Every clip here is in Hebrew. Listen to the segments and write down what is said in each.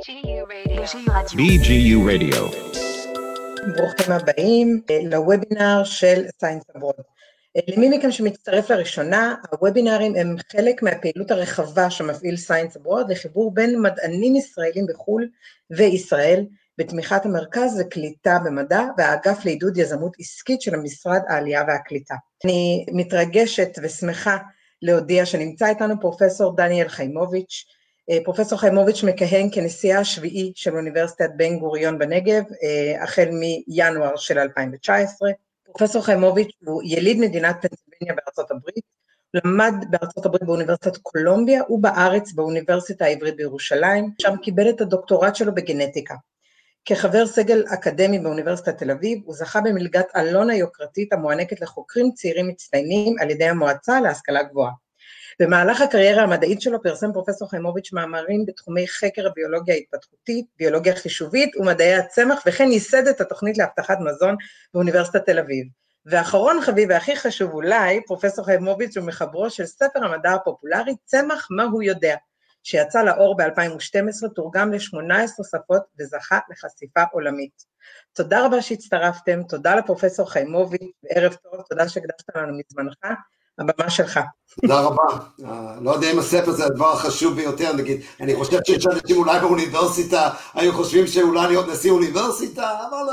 BGU Radio. ברוכים הבאים אה, לוובינר של Science Abroad. למי מכם שמצטרף לראשונה, הוובינרים הם חלק מהפעילות הרחבה שמפעיל Science Abroad לחיבור בין מדענים ישראלים בחו"ל וישראל, בתמיכת המרכז לקליטה במדע והאגף לעידוד יזמות עסקית של המשרד העלייה והקליטה. אני מתרגשת ושמחה להודיע שנמצא איתנו פרופסור דניאל חיימוביץ', אה, פרופסור חיימוביץ' מכהן כנשיאה השביעי של אוניברסיטת בן גוריון בנגב, אה, החל מינואר של 2019. פרופסור חיימוביץ' הוא יליד מדינת פנסילבניה בארצות הברית, למד בארצות הברית באוניברסיטת קולומביה ובארץ באוניברסיטה העברית בירושלים, שם קיבל את הדוקטורט שלו בגנטיקה. כחבר סגל אקדמי באוניברסיטת תל אביב, הוא זכה במלגת אלון היוקרתית המוענקת לחוקרים צעירים מצטיינים על ידי המועצה להשכלה גבוהה. במהלך הקריירה המדעית שלו פרסם פרופסור חיימוביץ' מאמרים בתחומי חקר הביולוגיה ההתפתחותית, ביולוגיה חישובית ומדעי הצמח, וכן ייסד את התוכנית להבטחת מזון באוניברסיטת תל אביב. ואחרון חביב והכי חשוב אולי, פרופסור חיימוביץ' הוא מחברו של ספר המדע הפופולרי, צמח מה הוא יודע, שיצא לאור ב-2012, תורגם ל-18 שפות וזכה לחשיפה עולמית. תודה רבה שהצטרפתם, תודה לפרופסור חיימוביץ', וערב טוב, תודה שהקדשת לנו מזמנך. הבמה שלך. תודה רבה. לא יודע אם הספר זה הדבר החשוב ביותר, נגיד, אני חושב שיש אנשים אולי באוניברסיטה, היו חושבים שאולי להיות נשיא אוניברסיטה, אבל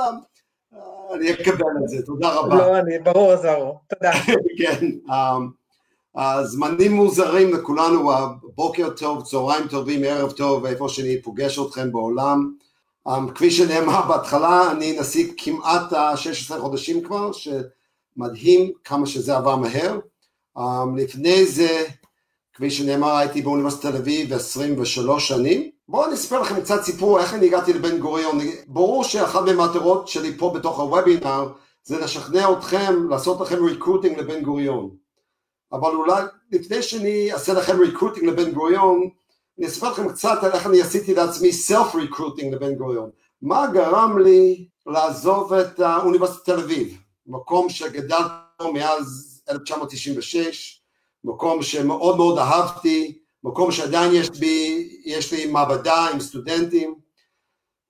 uh, אני אקבל את זה, תודה רבה. לא, אני, ברור, זה ברור, תודה. כן, הזמנים מוזרים לכולנו, בוקר טוב, צהריים טובים, ערב טוב, איפה שאני פוגש אתכם בעולם. Um, כפי שנאמר בהתחלה, אני נשיא כמעט 16 חודשים כבר, שמדהים כמה שזה עבר מהר. אמ, לפני זה, כפי שנאמר, הייתי באוניברסיטת תל אביב 23 שנים. בואו אני אספר לכם קצת סיפור איך אני הגעתי לבן גוריון. ברור שאחת מהמטרות שלי פה בתוך הוובינר זה לשכנע אתכם לעשות לכם recruiting לבן גוריון. אבל אולי לפני שאני אעשה לכם recruiting לבן גוריון, אני אספר לכם קצת על איך אני עשיתי לעצמי self recruiting לבן גוריון. מה גרם לי לעזוב את אוניברסיטת תל אביב, מקום שגדלתי מאז 1996, מקום שמאוד מאוד אהבתי, מקום שעדיין יש, בי, יש לי מעבדה עם סטודנטים,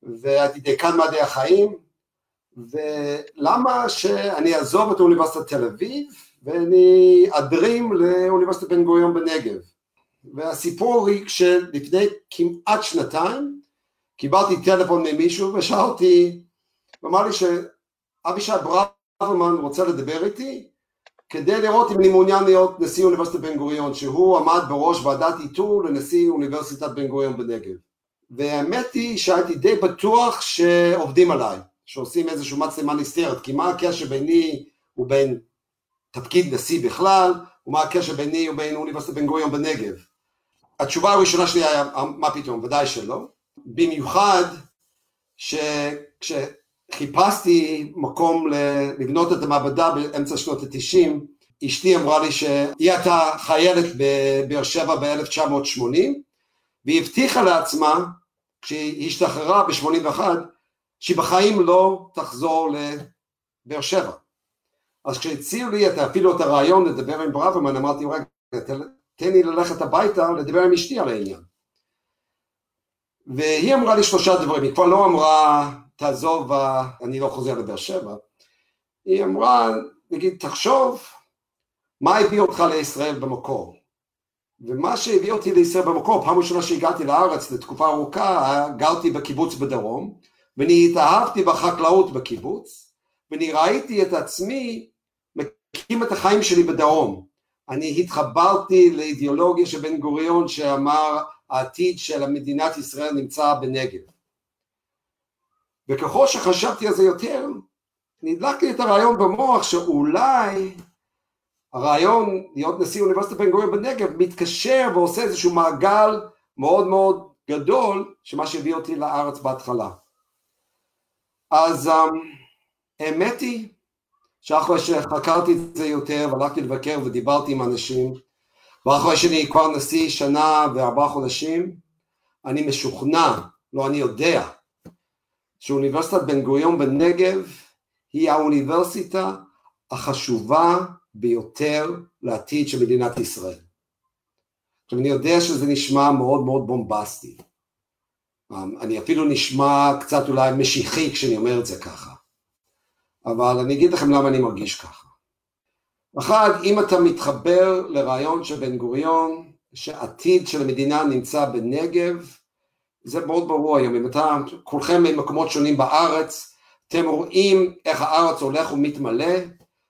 והייתי דיקן מדעי החיים, ולמה שאני אעזוב את אוניברסיטת תל אביב ואני אדרים לאוניברסיטת בן גוריון בנגב. והסיפור הוא שלפני כמעט שנתיים קיבלתי טלפון ממישהו ושאל אותי, ואמר לי שאבישי ברוורמן רוצה לדבר איתי כדי לראות אם אני מעוניין להיות נשיא אוניברסיטת בן גוריון, שהוא עמד בראש ועדת איתור לנשיא אוניברסיטת בן גוריון בנגב. והאמת היא שהייתי די בטוח שעובדים עליי, שעושים איזשהו מצלמה נסתרת, כי מה הקשר ביני ובין תפקיד נשיא בכלל, ומה הקשר ביני ובין אוניברסיטת בן גוריון בנגב. התשובה הראשונה שלי היה, מה פתאום, ודאי שלא. במיוחד שכש... חיפשתי מקום לבנות את המעבדה באמצע שנות התשעים, אשתי אמרה לי שהיא הייתה חיילת בבאר שבע ב-1980 והיא הבטיחה לעצמה כשהיא השתחררה ב-81 שהיא בחיים לא תחזור לבאר שבע. אז כשהציעו לי את, אפילו את הרעיון לדבר עם ברוורמן אמרתי רגע תן לי ללכת הביתה לדבר עם אשתי על העניין. והיא אמרה לי שלושה דברים, היא כבר לא אמרה תעזוב, אני לא חוזר לבאר שבע, היא אמרה, נגיד, תחשוב מה הביא אותך לישראל במקור. ומה שהביא אותי לישראל במקור, פעם ראשונה שהגעתי לארץ לתקופה ארוכה, גרתי בקיבוץ בדרום, ואני התאהבתי בחקלאות בקיבוץ, ואני ראיתי את עצמי מקים את החיים שלי בדרום. אני התחברתי לאידיאולוגיה של בן גוריון שאמר העתיד של מדינת ישראל נמצא בנגב. וככל שחשבתי על זה יותר, נדלק לי את הרעיון במוח שאולי הרעיון להיות נשיא אוניברסיטת בן גוריון בנגב מתקשר ועושה איזשהו מעגל מאוד מאוד גדול שמה שהביא אותי לארץ בהתחלה. אז um, האמת היא שאחרי שחקרתי את זה יותר והלכתי לבקר ודיברתי עם אנשים ואחרי שאני כבר נשיא שנה וארבעה חודשים אני משוכנע, לא אני יודע, שאוניברסיטת בן גוריון בנגב היא האוניברסיטה החשובה ביותר לעתיד של מדינת ישראל. עכשיו אני יודע שזה נשמע מאוד מאוד בומבסטי, אני אפילו נשמע קצת אולי משיחי כשאני אומר את זה ככה, אבל אני אגיד לכם למה אני מרגיש ככה. אחד, אם אתה מתחבר לרעיון של בן גוריון, שעתיד של המדינה נמצא בנגב, זה מאוד ברור היום, אם אתה, כולכם ממקומות שונים בארץ, אתם רואים איך הארץ הולך ומתמלא,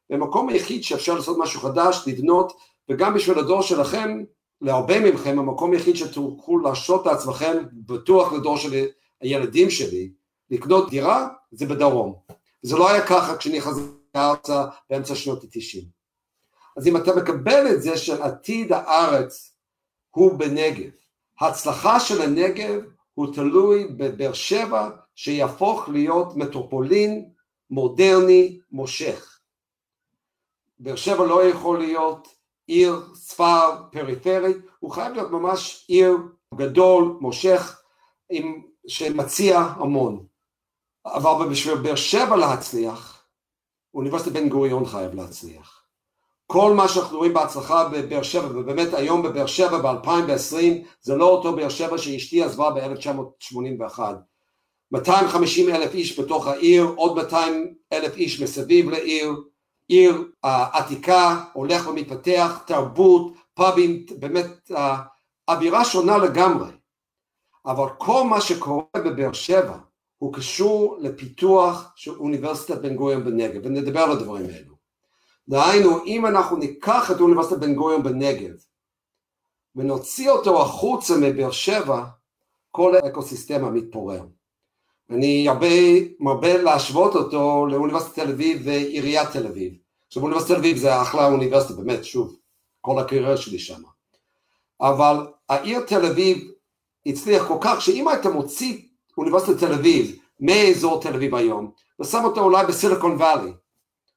והמקום היחיד שאפשר לעשות משהו חדש, לבנות, וגם בשביל הדור שלכם, להרבה מכם, המקום היחיד שתוכלו להרשות לעצמכם, בטוח לדור של הילדים שלי, לקנות דירה, זה בדרום. זה לא היה ככה כשאני חזרתי ארצה באמצע שנות ה-90. אז אם אתה מקבל את זה שעתיד הארץ הוא בנגב, ההצלחה של הנגב הוא תלוי בבאר שבע שיהפוך להיות מטרופולין מודרני מושך. באר שבע לא יכול להיות עיר, ספר, פריפרית, הוא חייב להיות ממש עיר גדול, מושך, עם, שמציע המון. אבל בשביל באר שבע להצליח, אוניברסיטת בן גוריון חייב להצליח. כל מה שאנחנו רואים בהצלחה בבאר שבע, ובאמת היום בבאר שבע ב-2020 זה לא אותו באר שבע שאשתי עזבה ב-1981. 250 אלף איש בתוך העיר, עוד 200 אלף איש מסביב לעיר, עיר uh, עתיקה, הולך ומתפתח, תרבות, פאבים, באמת uh, אווירה שונה לגמרי. אבל כל מה שקורה בבאר שבע הוא קשור לפיתוח של אוניברסיטת בן גוריון בנגב, ונדבר על הדברים האלו. דהיינו, אם אנחנו ניקח את אוניברסיטת בן גוריון בנגב ונוציא אותו החוצה מבאר שבע, כל האקוסיסטמה מתפורר. אני הרבה מרבה להשוות אותו לאוניברסיטת תל אביב ועיריית תל אביב. עכשיו אוניברסיטת תל אביב זה אחלה אוניברסיטה, באמת, שוב, כל הקריירה שלי שם. אבל העיר תל אביב הצליח כל כך שאם היית מוציא אוניברסיטת תל אביב מאזור תל אביב היום ושם אותו אולי בסיליקון וואלי,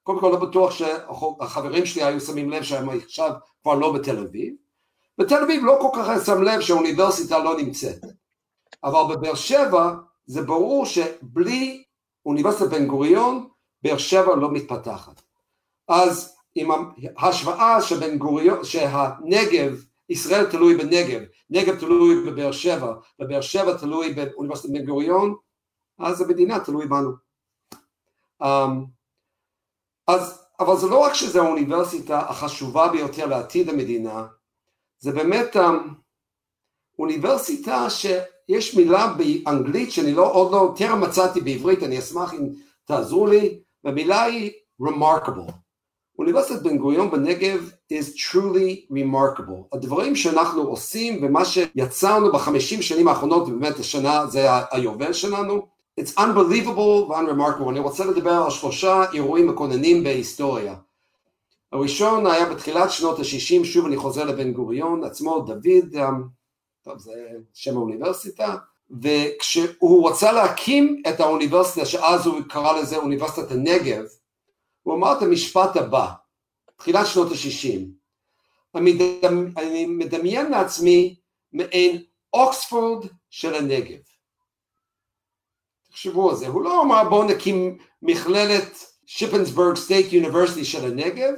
קודם כל לא בטוח שהחברים שלי היו שמים לב שהם עכשיו כבר לא בתל אביב, בתל אביב לא כל כך שם לב שהאוניברסיטה לא נמצאת, אבל בבאר שבע זה ברור שבלי אוניברסיטת בן גוריון, באר שבע לא מתפתחת. אז עם ההשוואה שבן גוריון, שהנגב, ישראל תלוי בנגב, נגב תלוי בבאר שבע, ובאר שבע תלוי באוניברסיטת בן גוריון, אז המדינה תלוי בנו. Um, אז, אבל זה לא רק שזו האוניברסיטה החשובה ביותר לעתיד המדינה, זה באמת um, אוניברסיטה שיש מילה באנגלית שאני לא, עוד לא, טרם מצאתי בעברית, אני אשמח אם תעזרו לי, והמילה היא remarkable. אוניברסיטת בן גוריון בנגב is truly remarkable. הדברים שאנחנו עושים ומה שיצרנו בחמישים שנים האחרונות, באמת השנה זה היובל שלנו, it's unbelievable ו-unremarkable. אני רוצה לדבר על שלושה אירועים מקוננים בהיסטוריה. הראשון היה בתחילת שנות ה-60, שוב אני חוזר לבן גוריון עצמו, דוד, טוב זה שם האוניברסיטה, וכשהוא רצה להקים את האוניברסיטה, שאז הוא קרא לזה אוניברסיטת הנגב, הוא אמר את המשפט הבא, תחילת שנות ה-60, אני מדמיין לעצמי מעין אוקספורד של הנגב. תחשבו על זה, הוא לא אמר בואו נקים מכללת Shippensburg State University של הנגב,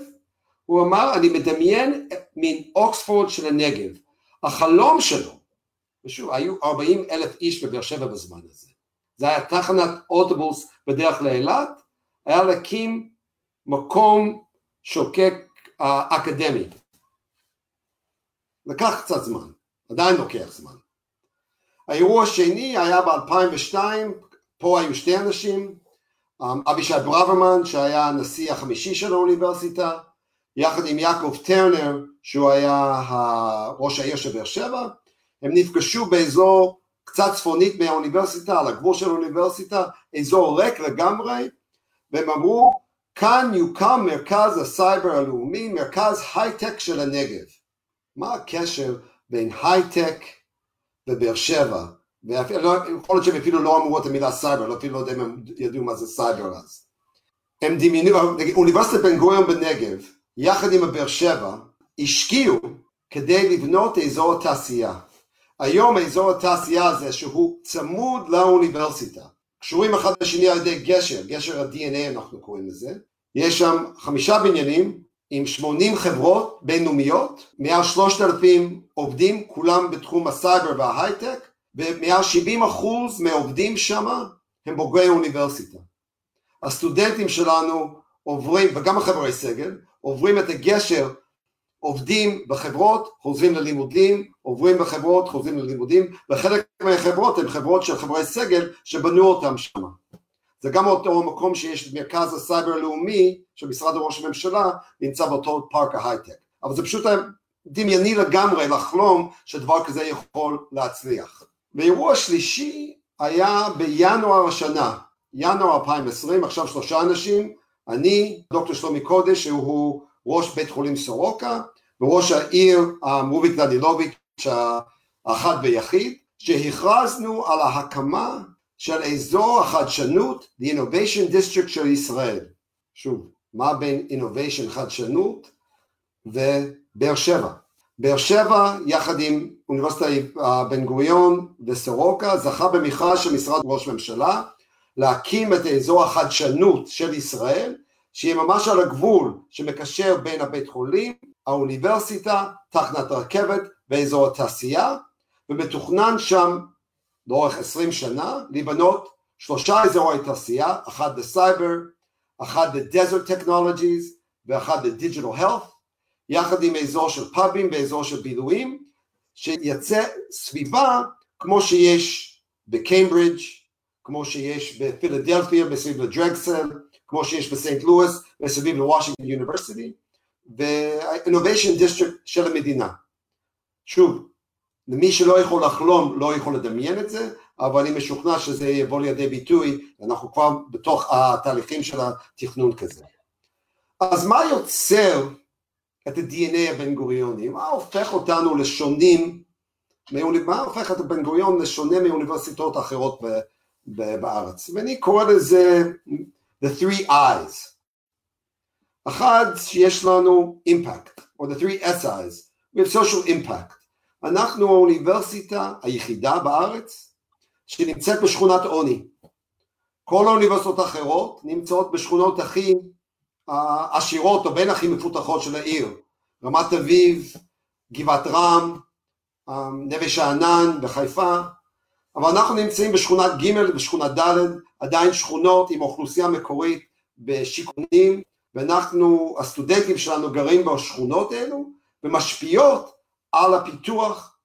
הוא אמר אני מדמיין מין אוקספורד של הנגב. החלום שלו, ושוב היו 40 אלף איש בבאר שבע בזמן הזה, זה היה תחנת אוטובוס בדרך לאילת, היה להקים מקום שוקק אה, אקדמי. לקח קצת זמן, עדיין לוקח זמן. האירוע השני היה ב-2002, פה היו שתי אנשים, אמ, אבישי ברוורמן שהיה הנשיא החמישי של האוניברסיטה, יחד עם יעקב טרנר שהוא היה ראש העיר של באר שבע, הם נפגשו באזור קצת צפונית מהאוניברסיטה, על הגבול של האוניברסיטה, אזור ריק לגמרי, והם אמרו כאן יוקם מרכז הסייבר הלאומי, מרכז הייטק של הנגב. מה הקשר בין הייטק ובאר שבע? ויכול להיות שהם אפילו לא אמרו את המילה סייבר, אפילו לא יודע אם הם ידעו מה זה סייבר אז. הם דמיינו, אוניברסיטת בן גוריון בנגב, יחד עם הבאר שבע, השקיעו כדי לבנות אזור התעשייה. היום אזור התעשייה הזה שהוא צמוד לאוניברסיטה, קשורים אחד לשני על ידי גשר, גשר ה-DNA אנחנו קוראים לזה, יש שם חמישה בניינים עם 80 חברות בינלאומיות, מעל 3,000 עובדים, כולם בתחום הסייבר וההייטק, ומעל 70 אחוז מהעובדים שם הם בוגרי אוניברסיטה. הסטודנטים שלנו עוברים, וגם החברי סגל, עוברים את הגשר, עובדים בחברות, חוזרים ללימודים, עוברים בחברות, חוזרים ללימודים, וחלק מהחברות הן חברות של חברי סגל שבנו אותם שם. זה גם אותו מקום שיש את מרכז הסייבר הלאומי של משרד ראש הממשלה, נמצא באותו פארק ההייטק. אבל זה פשוט דמיוני לגמרי לחלום שדבר כזה יכול להצליח. ואירוע שלישי היה בינואר השנה, ינואר 2020, עכשיו שלושה אנשים, אני, דוקטור שלומי קודש, שהוא ראש בית חולים סורוקה, וראש העיר מוביק דנילוביץ' האחד ויחיד, שהכרזנו על ההקמה של אזור החדשנות, the Innovation District של ישראל. שוב, מה בין Innovation חדשנות ובאר שבע? באר שבע יחד עם אוניברסיטת בן גוריון וסורוקה זכה במכרז של משרד ראש ממשלה להקים את אזור החדשנות של ישראל שיהיה ממש על הגבול שמקשר בין הבית חולים, האוניברסיטה, תחנת הרכבת ואזור התעשייה ומתוכנן שם לאורך עשרים שנה לבנות שלושה אזורי תעשייה, אחד לסייבר, אחד לדזרט טכנולוגיז ואחד לדיג'יטל הלף יחד עם אזור של פאבים ואזור של בילויים, שיצא סביבה כמו שיש בקיימברידג', כמו שיש בפילדלפיה מסביב לדרגסל, כמו שיש בסנט לואיס מסביב לוושינגטון יוניברסיטי, ו-Innovation District של המדינה. שוב, למי שלא יכול לחלום לא יכול לדמיין את זה, אבל אני משוכנע שזה יבוא לידי ביטוי, אנחנו כבר בתוך התהליכים של התכנון כזה. אז מה יוצר את ה-DNA הבן גוריוני, מה הופך אותנו לשונים, מה הופך את הבן גוריון לשונה מאוניברסיטאות אחרות בארץ, ואני קורא לזה the three eyes, אחד שיש לנו impact, או the three SIs, we have social impact, אנחנו האוניברסיטה היחידה בארץ שנמצאת בשכונת עוני, כל האוניברסיטות האחרות נמצאות בשכונות הכי העשירות או בין הכי מפותחות של העיר, רמת אביב, גבעת רם, אמ, נווה שאנן בחיפה, אבל אנחנו נמצאים בשכונת ג' ובשכונת ד', עדיין שכונות עם אוכלוסייה מקורית בשיכונים, ואנחנו, הסטודנטים שלנו גרים בשכונות האלו, ומשפיעות על הפיתוח,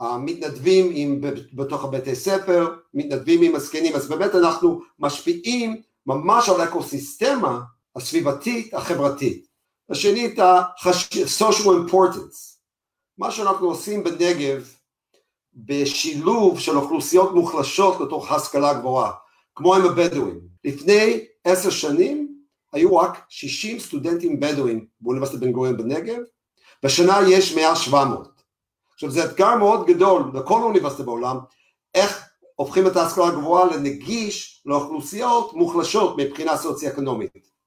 המתנדבים עם, בתוך הבתי ספר, מתנדבים עם הזקנים, אז באמת אנחנו משפיעים ממש על האקוסיסטמה הסביבתית, החברתית. השני את ה-social importance. מה שאנחנו עושים בנגב בשילוב של אוכלוסיות מוחלשות לתוך השכלה גבוהה, כמו עם הבדואים. לפני עשר שנים היו רק 60 סטודנטים בדואים באוניברסיטת בן גוריון בנגב, בשנה יש מעל 700. עכשיו זה אתגר מאוד גדול לכל אוניברסיטה בעולם, איך הופכים את ההשכלה הגבוהה לנגיש לאוכלוסיות מוחלשות מבחינה סוציו-אקונומית.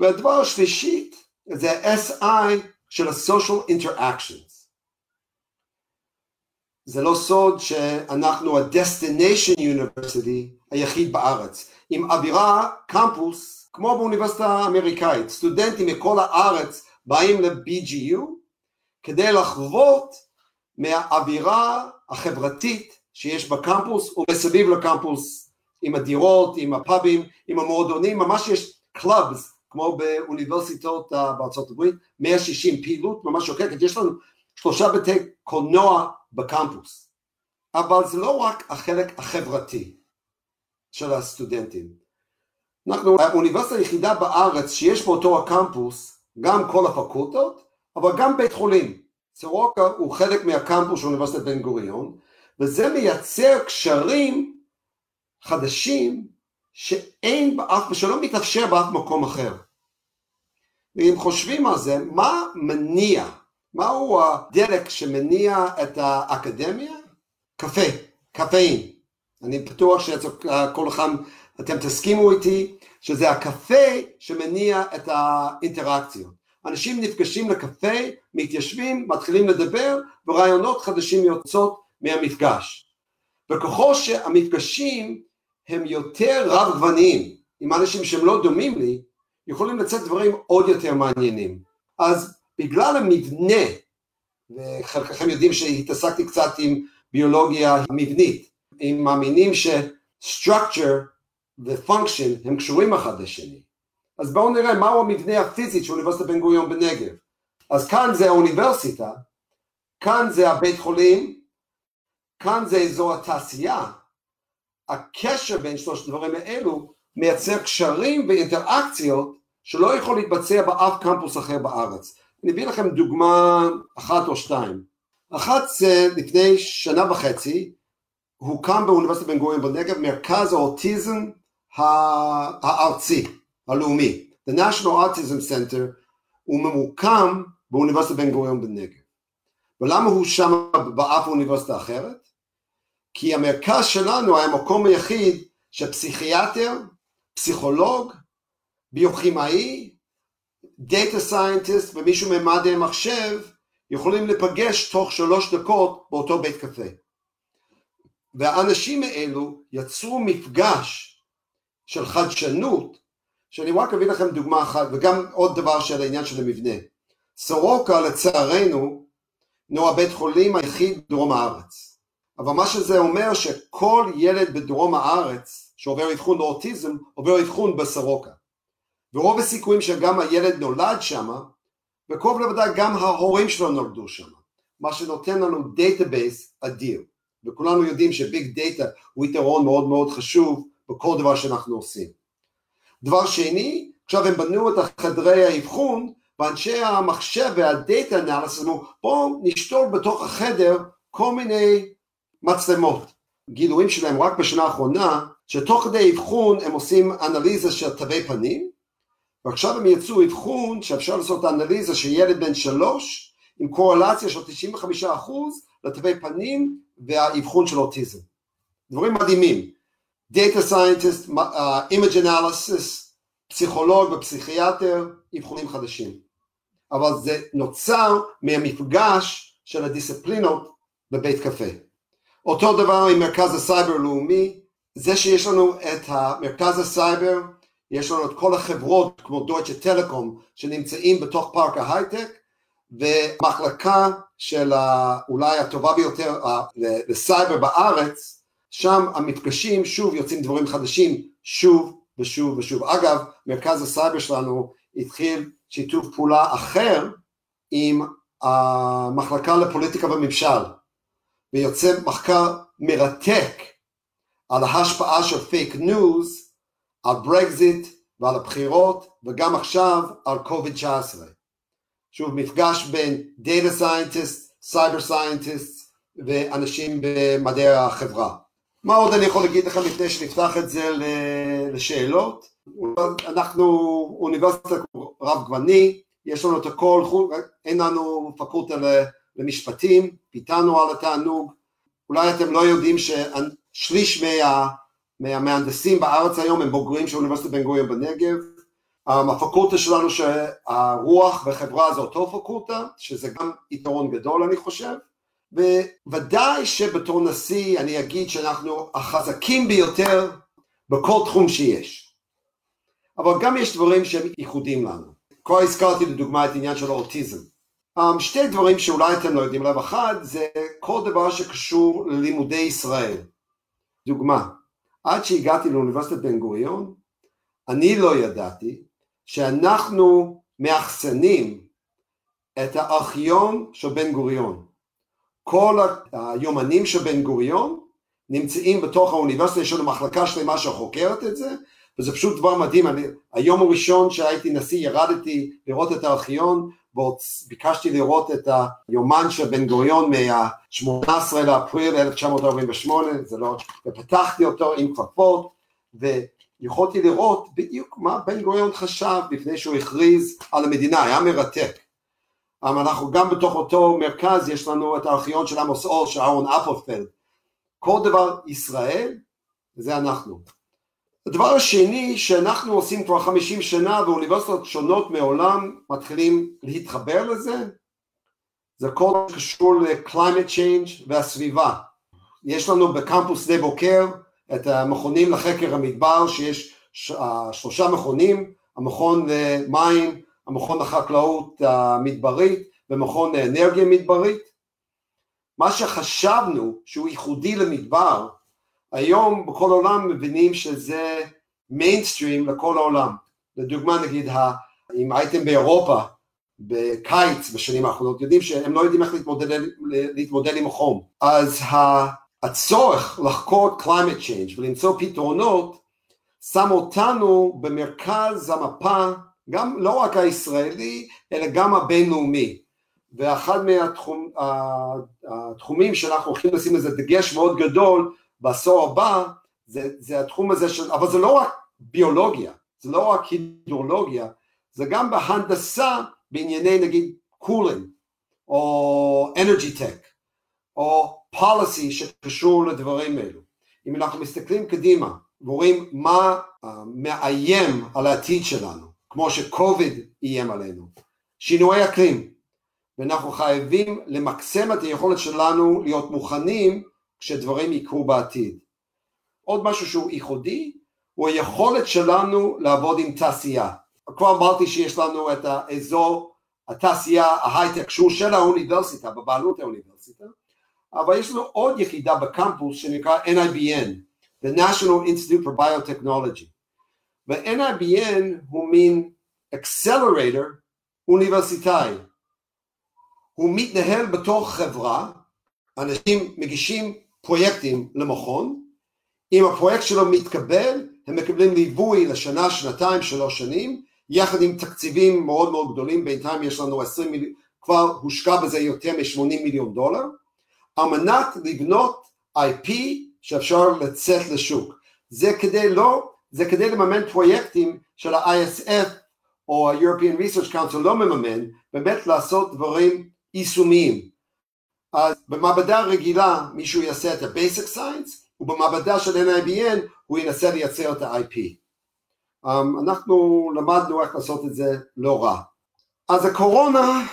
והדבר השלישית זה ה-SI של ה-social interactions. זה לא סוד שאנחנו ה-destination university היחיד בארץ, עם אווירה קמפוס כמו באוניברסיטה האמריקאית, סטודנטים מכל הארץ באים ל-BGU כדי לחוות מהאווירה החברתית שיש בקמפוס ומסביב לקמפוס עם הדירות, עם הפאבים, עם המועדונים, ממש יש clubs כמו באוניברסיטאות בארצות הברית, 160 פעילות ממש שוקקת, יש לנו שלושה בתי קולנוע בקמפוס, אבל זה לא רק החלק החברתי של הסטודנטים. אנחנו האוניברסיטה היחידה בארץ שיש באותו הקמפוס גם כל הפקולטות, אבל גם בית חולים. סורוקה הוא חלק מהקמפוס של אוניברסיטת בן גוריון, וזה מייצר קשרים חדשים שאין באף, שלא מתאפשר באף מקום אחר. ואם חושבים על זה, מה מניע, מהו הדלק שמניע את האקדמיה? קפה, קפאין. אני בטוח שכל אחד אתם תסכימו איתי שזה הקפה שמניע את האינטראקציות. אנשים נפגשים לקפה, מתיישבים, מתחילים לדבר ורעיונות חדשים יוצאות מהמפגש. וככל שהמפגשים הם יותר רב גווניים עם אנשים שהם לא דומים לי, יכולים לצאת דברים עוד יותר מעניינים. אז בגלל המבנה, וחלקכם יודעים שהתעסקתי קצת עם ביולוגיה מבנית, הם מאמינים ש-structure ו-function הם קשורים אחד לשני. אז בואו נראה מהו המבנה הפיזי של אוניברסיטת בן גוריון בנגב. אז כאן זה האוניברסיטה, כאן זה הבית חולים, כאן זה אזור התעשייה. הקשר בין שלושת הדברים האלו מייצר קשרים ואינטראקציות שלא יכול להתבצע באף קמפוס אחר בארץ. אני אביא לכם דוגמה אחת או שתיים. אחת זה לפני שנה וחצי הוקם באוניברסיטת בן גוריון בנגב מרכז האוטיזם הארצי, הלאומי. The National Autism Center הוא ממוקם באוניברסיטת בן גוריון בנגב. ולמה הוא שם באף אוניברסיטה אחרת? כי המרכז שלנו היה המקום היחיד שפסיכיאטר, פסיכולוג, ביוכימאי, data scientist ומישהו ממדעי המחשב יכולים לפגש תוך שלוש דקות באותו בית קפה. והאנשים האלו יצרו מפגש של חדשנות, שאני רק אביא לכם דוגמה אחת, וגם עוד דבר של העניין של המבנה. סורוקה לצערנו נו הבית חולים היחיד בדרום הארץ. אבל מה שזה אומר שכל ילד בדרום הארץ שעובר אבחון לאוטיזם עובר אבחון בסורוקה. ורוב הסיכויים שגם הילד נולד שם, וקרוב לוודאי גם ההורים שלו נולדו שם, מה שנותן לנו database אדיר, וכולנו יודעים ש-big data הוא יתרון מאוד מאוד חשוב בכל דבר שאנחנו עושים. דבר שני, עכשיו הם בנו את חדרי האבחון, ואנשי המחשב וה-data analysis אמרו בואו נשתול בתוך החדר כל מיני מצלמות. גילויים שלהם רק בשנה האחרונה, שתוך כדי אבחון הם עושים אנליזה של תווי פנים, ועכשיו הם יצאו אבחון שאפשר לעשות אנליזה של ילד בן שלוש עם קורלציה של 95% לתווי פנים והאבחון של אוטיזם. דברים מדהימים. Data Scientist, uh, Image Analysis, פסיכולוג ופסיכיאטר, אבחונים חדשים. אבל זה נוצר מהמפגש של הדיסציפלינות בבית קפה. אותו דבר עם מרכז הסייבר הלאומי, זה שיש לנו את מרכז הסייבר יש לנו את כל החברות כמו דויטשה טלקום שנמצאים בתוך פארק ההייטק ומחלקה של אולי הטובה ביותר לסייבר בארץ, שם המפגשים שוב יוצאים דברים חדשים שוב ושוב ושוב. אגב, מרכז הסייבר שלנו התחיל שיתוף פעולה אחר עם המחלקה לפוליטיקה וממשל ויוצא מחקר מרתק על ההשפעה של פייק ניוז על ברקזיט ועל הבחירות וגם עכשיו על קוביד 19. שוב מפגש בין data scientist, cyber scientist ואנשים במדעי החברה. מה עוד אני יכול להגיד לכם לפני שנפתח את זה לשאלות? אנחנו אוניברסיטה רב גווני, יש לנו את הכל, אין לנו פקולטה למשפטים, פיתנו על התענוג, אולי אתם לא יודעים ששליש מה... מהמהנדסים בארץ היום הם בוגרים של אוניברסיטת בן גוריון בנגב. הפקולטה שלנו שהרוח וחברה זה אותו פקולטה, שזה גם יתרון גדול אני חושב, וודאי שבתור נשיא אני אגיד שאנחנו החזקים ביותר בכל תחום שיש. אבל גם יש דברים שהם ייחודיים לנו. כבר הזכרתי לדוגמה את העניין של האוטיזם. Um, שתי דברים שאולי אתם לא יודעים עליו, אחד זה כל דבר שקשור ללימודי ישראל. דוגמה, עד שהגעתי לאוניברסיטת בן גוריון, אני לא ידעתי שאנחנו מאחסנים את הארכיון של בן גוריון. כל היומנים של בן גוריון נמצאים בתוך האוניברסיטה, יש לנו מחלקה שלמה שחוקרת את זה, וזה פשוט דבר מדהים, אני, היום הראשון שהייתי נשיא ירדתי לראות את הארכיון, ביקשתי לראות את היומן של בן גוריון מה-18 לאפריל 1948, זה לא, ופתחתי אותו עם כפפות, ויכולתי לראות בדיוק מה בן גוריון חשב לפני שהוא הכריז על המדינה, היה מרתק. אבל אנחנו גם בתוך אותו מרכז, יש לנו את הארכיון של עמוס אור, של אהרון אפלפלד. כל דבר ישראל, זה אנחנו. הדבר השני שאנחנו עושים כבר חמישים שנה ואוניברסיטות שונות מעולם מתחילים להתחבר לזה זה כל קשור ל-climate change והסביבה. יש לנו בקמפוס שדה בוקר את המכונים לחקר המדבר שיש שלושה מכונים המכון למים, המכון לחקלאות המדברית ומכון לאנרגיה מדברית. מה שחשבנו שהוא ייחודי למדבר, היום בכל העולם מבינים שזה מיינסטרים לכל העולם. לדוגמה נגיד, אם הייתם באירופה בקיץ בשנים האחרונות, יודעים שהם לא יודעים איך להתמודד, להתמודד עם החום. אז הצורך לחקור climate change ולמצוא פתרונות שם אותנו במרכז המפה, גם לא רק הישראלי, אלא גם הבינלאומי. ואחד מהתחומים שאנחנו הולכים לשים לזה דגש מאוד גדול בעשור הבא, זה, זה התחום הזה של, אבל זה לא רק ביולוגיה, זה לא רק הידרולוגיה, זה גם בהנדסה בענייני נגיד cooling, או energy tech, או policy שקשור לדברים האלו. אם אנחנו מסתכלים קדימה ורואים מה מאיים על העתיד שלנו, כמו שקוביד איים עלינו, שינויי אקלים, ואנחנו חייבים למקסם את היכולת שלנו להיות מוכנים כשדברים יקרו בעתיד. עוד משהו שהוא ייחודי הוא היכולת שלנו לעבוד עם תעשייה. כבר אמרתי שיש לנו את האזור התעשייה ההייטק שהוא של האוניברסיטה, בבעלות האוניברסיטה, אבל יש לנו עוד יחידה בקמפוס שנקרא NIBN, The National Institute for Biotechnology. ו-NIBN הוא מין אקסלרטור אוניברסיטאי. הוא מתנהל בתוך חברה, אנשים מגישים פרויקטים למכון, אם הפרויקט שלו מתקבל, הם מקבלים ליווי לשנה, שנתיים, שלוש שנים, יחד עם תקציבים מאוד מאוד גדולים, בינתיים יש לנו 20 מיליון, כבר הושקע בזה יותר מ-80 מיליון דולר, על מנת לבנות IP שאפשר לצאת לשוק. זה כדי לא, זה כדי לממן פרויקטים של ה-ISF או ה-European Research Council לא מממן, באמת לעשות דברים יישומיים. אז במעבדה רגילה מישהו יעשה את ה-Basic Science, ובמעבדה של NIBN הוא ינסה לייצר את ה-IP. Um, אנחנו למדנו איך לעשות את זה לא רע. אז הקורונה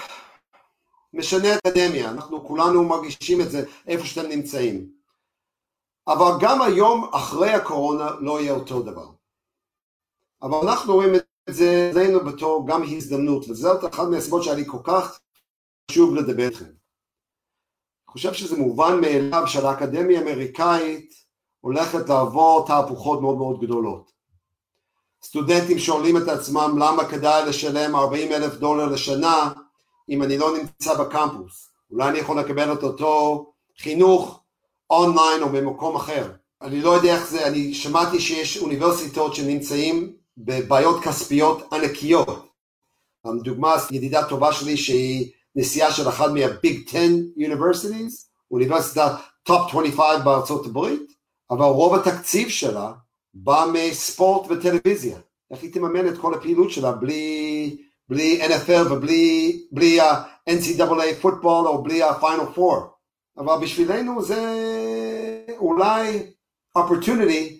משנה את האקדמיה, אנחנו כולנו מרגישים את זה איפה שאתם נמצאים. אבל גם היום אחרי הקורונה לא יהיה אותו דבר. אבל אנחנו רואים את זה אצלנו בתור גם הזדמנות, וזאת אחת מהסיבות שהיה לי כל כך חשוב לדבר איתכם. אני חושב שזה מובן מאליו שהאקדמיה האמריקאית הולכת לעבור תהפוכות מאוד מאוד גדולות. סטודנטים שואלים את עצמם למה כדאי לשלם 40 אלף דולר לשנה אם אני לא נמצא בקמפוס, אולי אני יכול לקבל את אותו חינוך אונליין או במקום אחר. אני לא יודע איך זה, אני שמעתי שיש אוניברסיטאות שנמצאים בבעיות כספיות ענקיות. דוגמה, ידידה טובה שלי שהיא נשיאה של אחת מה-Big 10 universities, אוניברסיטה top 25 בארצות הברית, אבל רוב התקציב שלה בא מספורט וטלוויזיה. איך היא תממן את כל הפעילות שלה בלי בלי NFL ובלי בלי ה-NCAA פוטבול או בלי ה-Final Four. אבל בשבילנו זה אולי opportunity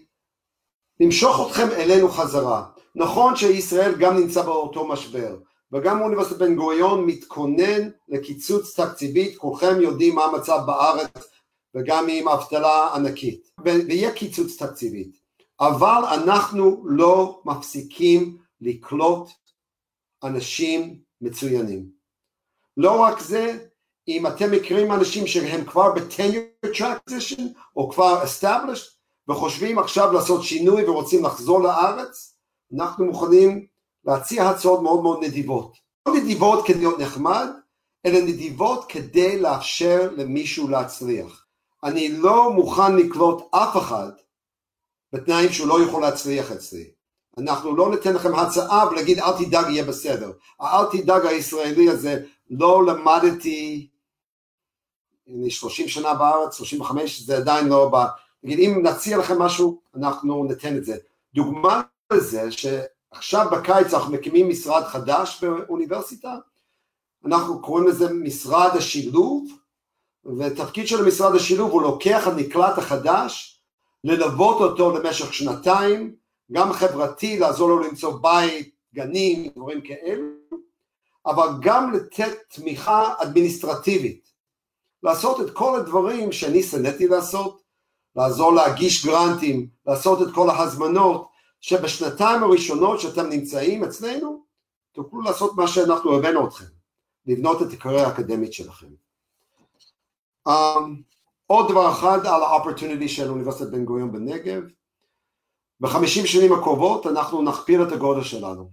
למשוך אתכם אלינו חזרה. נכון שישראל גם נמצא באותו משבר, וגם אוניברסיטת בן גוריון מתכונן לקיצוץ תקציבית, כולכם יודעים מה המצב בארץ וגם עם אבטלה ענקית, ויהיה קיצוץ תקציבית, אבל אנחנו לא מפסיקים לקלוט אנשים מצוינים. לא רק זה, אם אתם מכירים אנשים שהם כבר ב-tenure transition או כבר established וחושבים עכשיו לעשות שינוי ורוצים לחזור לארץ, אנחנו מוכנים להציע הצעות מאוד מאוד נדיבות. לא נדיבות כדי להיות נחמד, אלא נדיבות כדי לאפשר למישהו להצליח. אני לא מוכן לקלוט אף אחד בתנאים שהוא לא יכול להצליח אצלי. אנחנו לא ניתן לכם הצעה ולהגיד אל תדאג יהיה בסדר. אל תדאג הישראלי הזה, לא למדתי, אני 30 שנה בארץ, 35, זה עדיין לא בא, נגיד אם נציע לכם משהו, אנחנו ניתן את זה. דוגמה לזה שעכשיו בקיץ אנחנו מקימים משרד חדש באוניברסיטה, אנחנו קוראים לזה משרד השילוב, ותפקיד של משרד השילוב הוא לוקח הנקלט החדש, ללוות אותו למשך שנתיים, גם חברתי, לעזור לו למצוא בית, גנים, דברים כאלו, אבל גם לתת תמיכה אדמיניסטרטיבית, לעשות את כל הדברים שאני שנאתי לעשות, לעזור להגיש גרנטים, לעשות את כל ההזמנות, שבשנתיים הראשונות שאתם נמצאים אצלנו, תוכלו לעשות מה שאנחנו הבאנו אתכם, לבנות את הקריירה האקדמית שלכם. Um, עוד דבר אחד על ה-opportunity של אוניברסיטת בן גוריון בנגב, בחמישים שנים הקרובות אנחנו נכפיל את הגודל שלנו.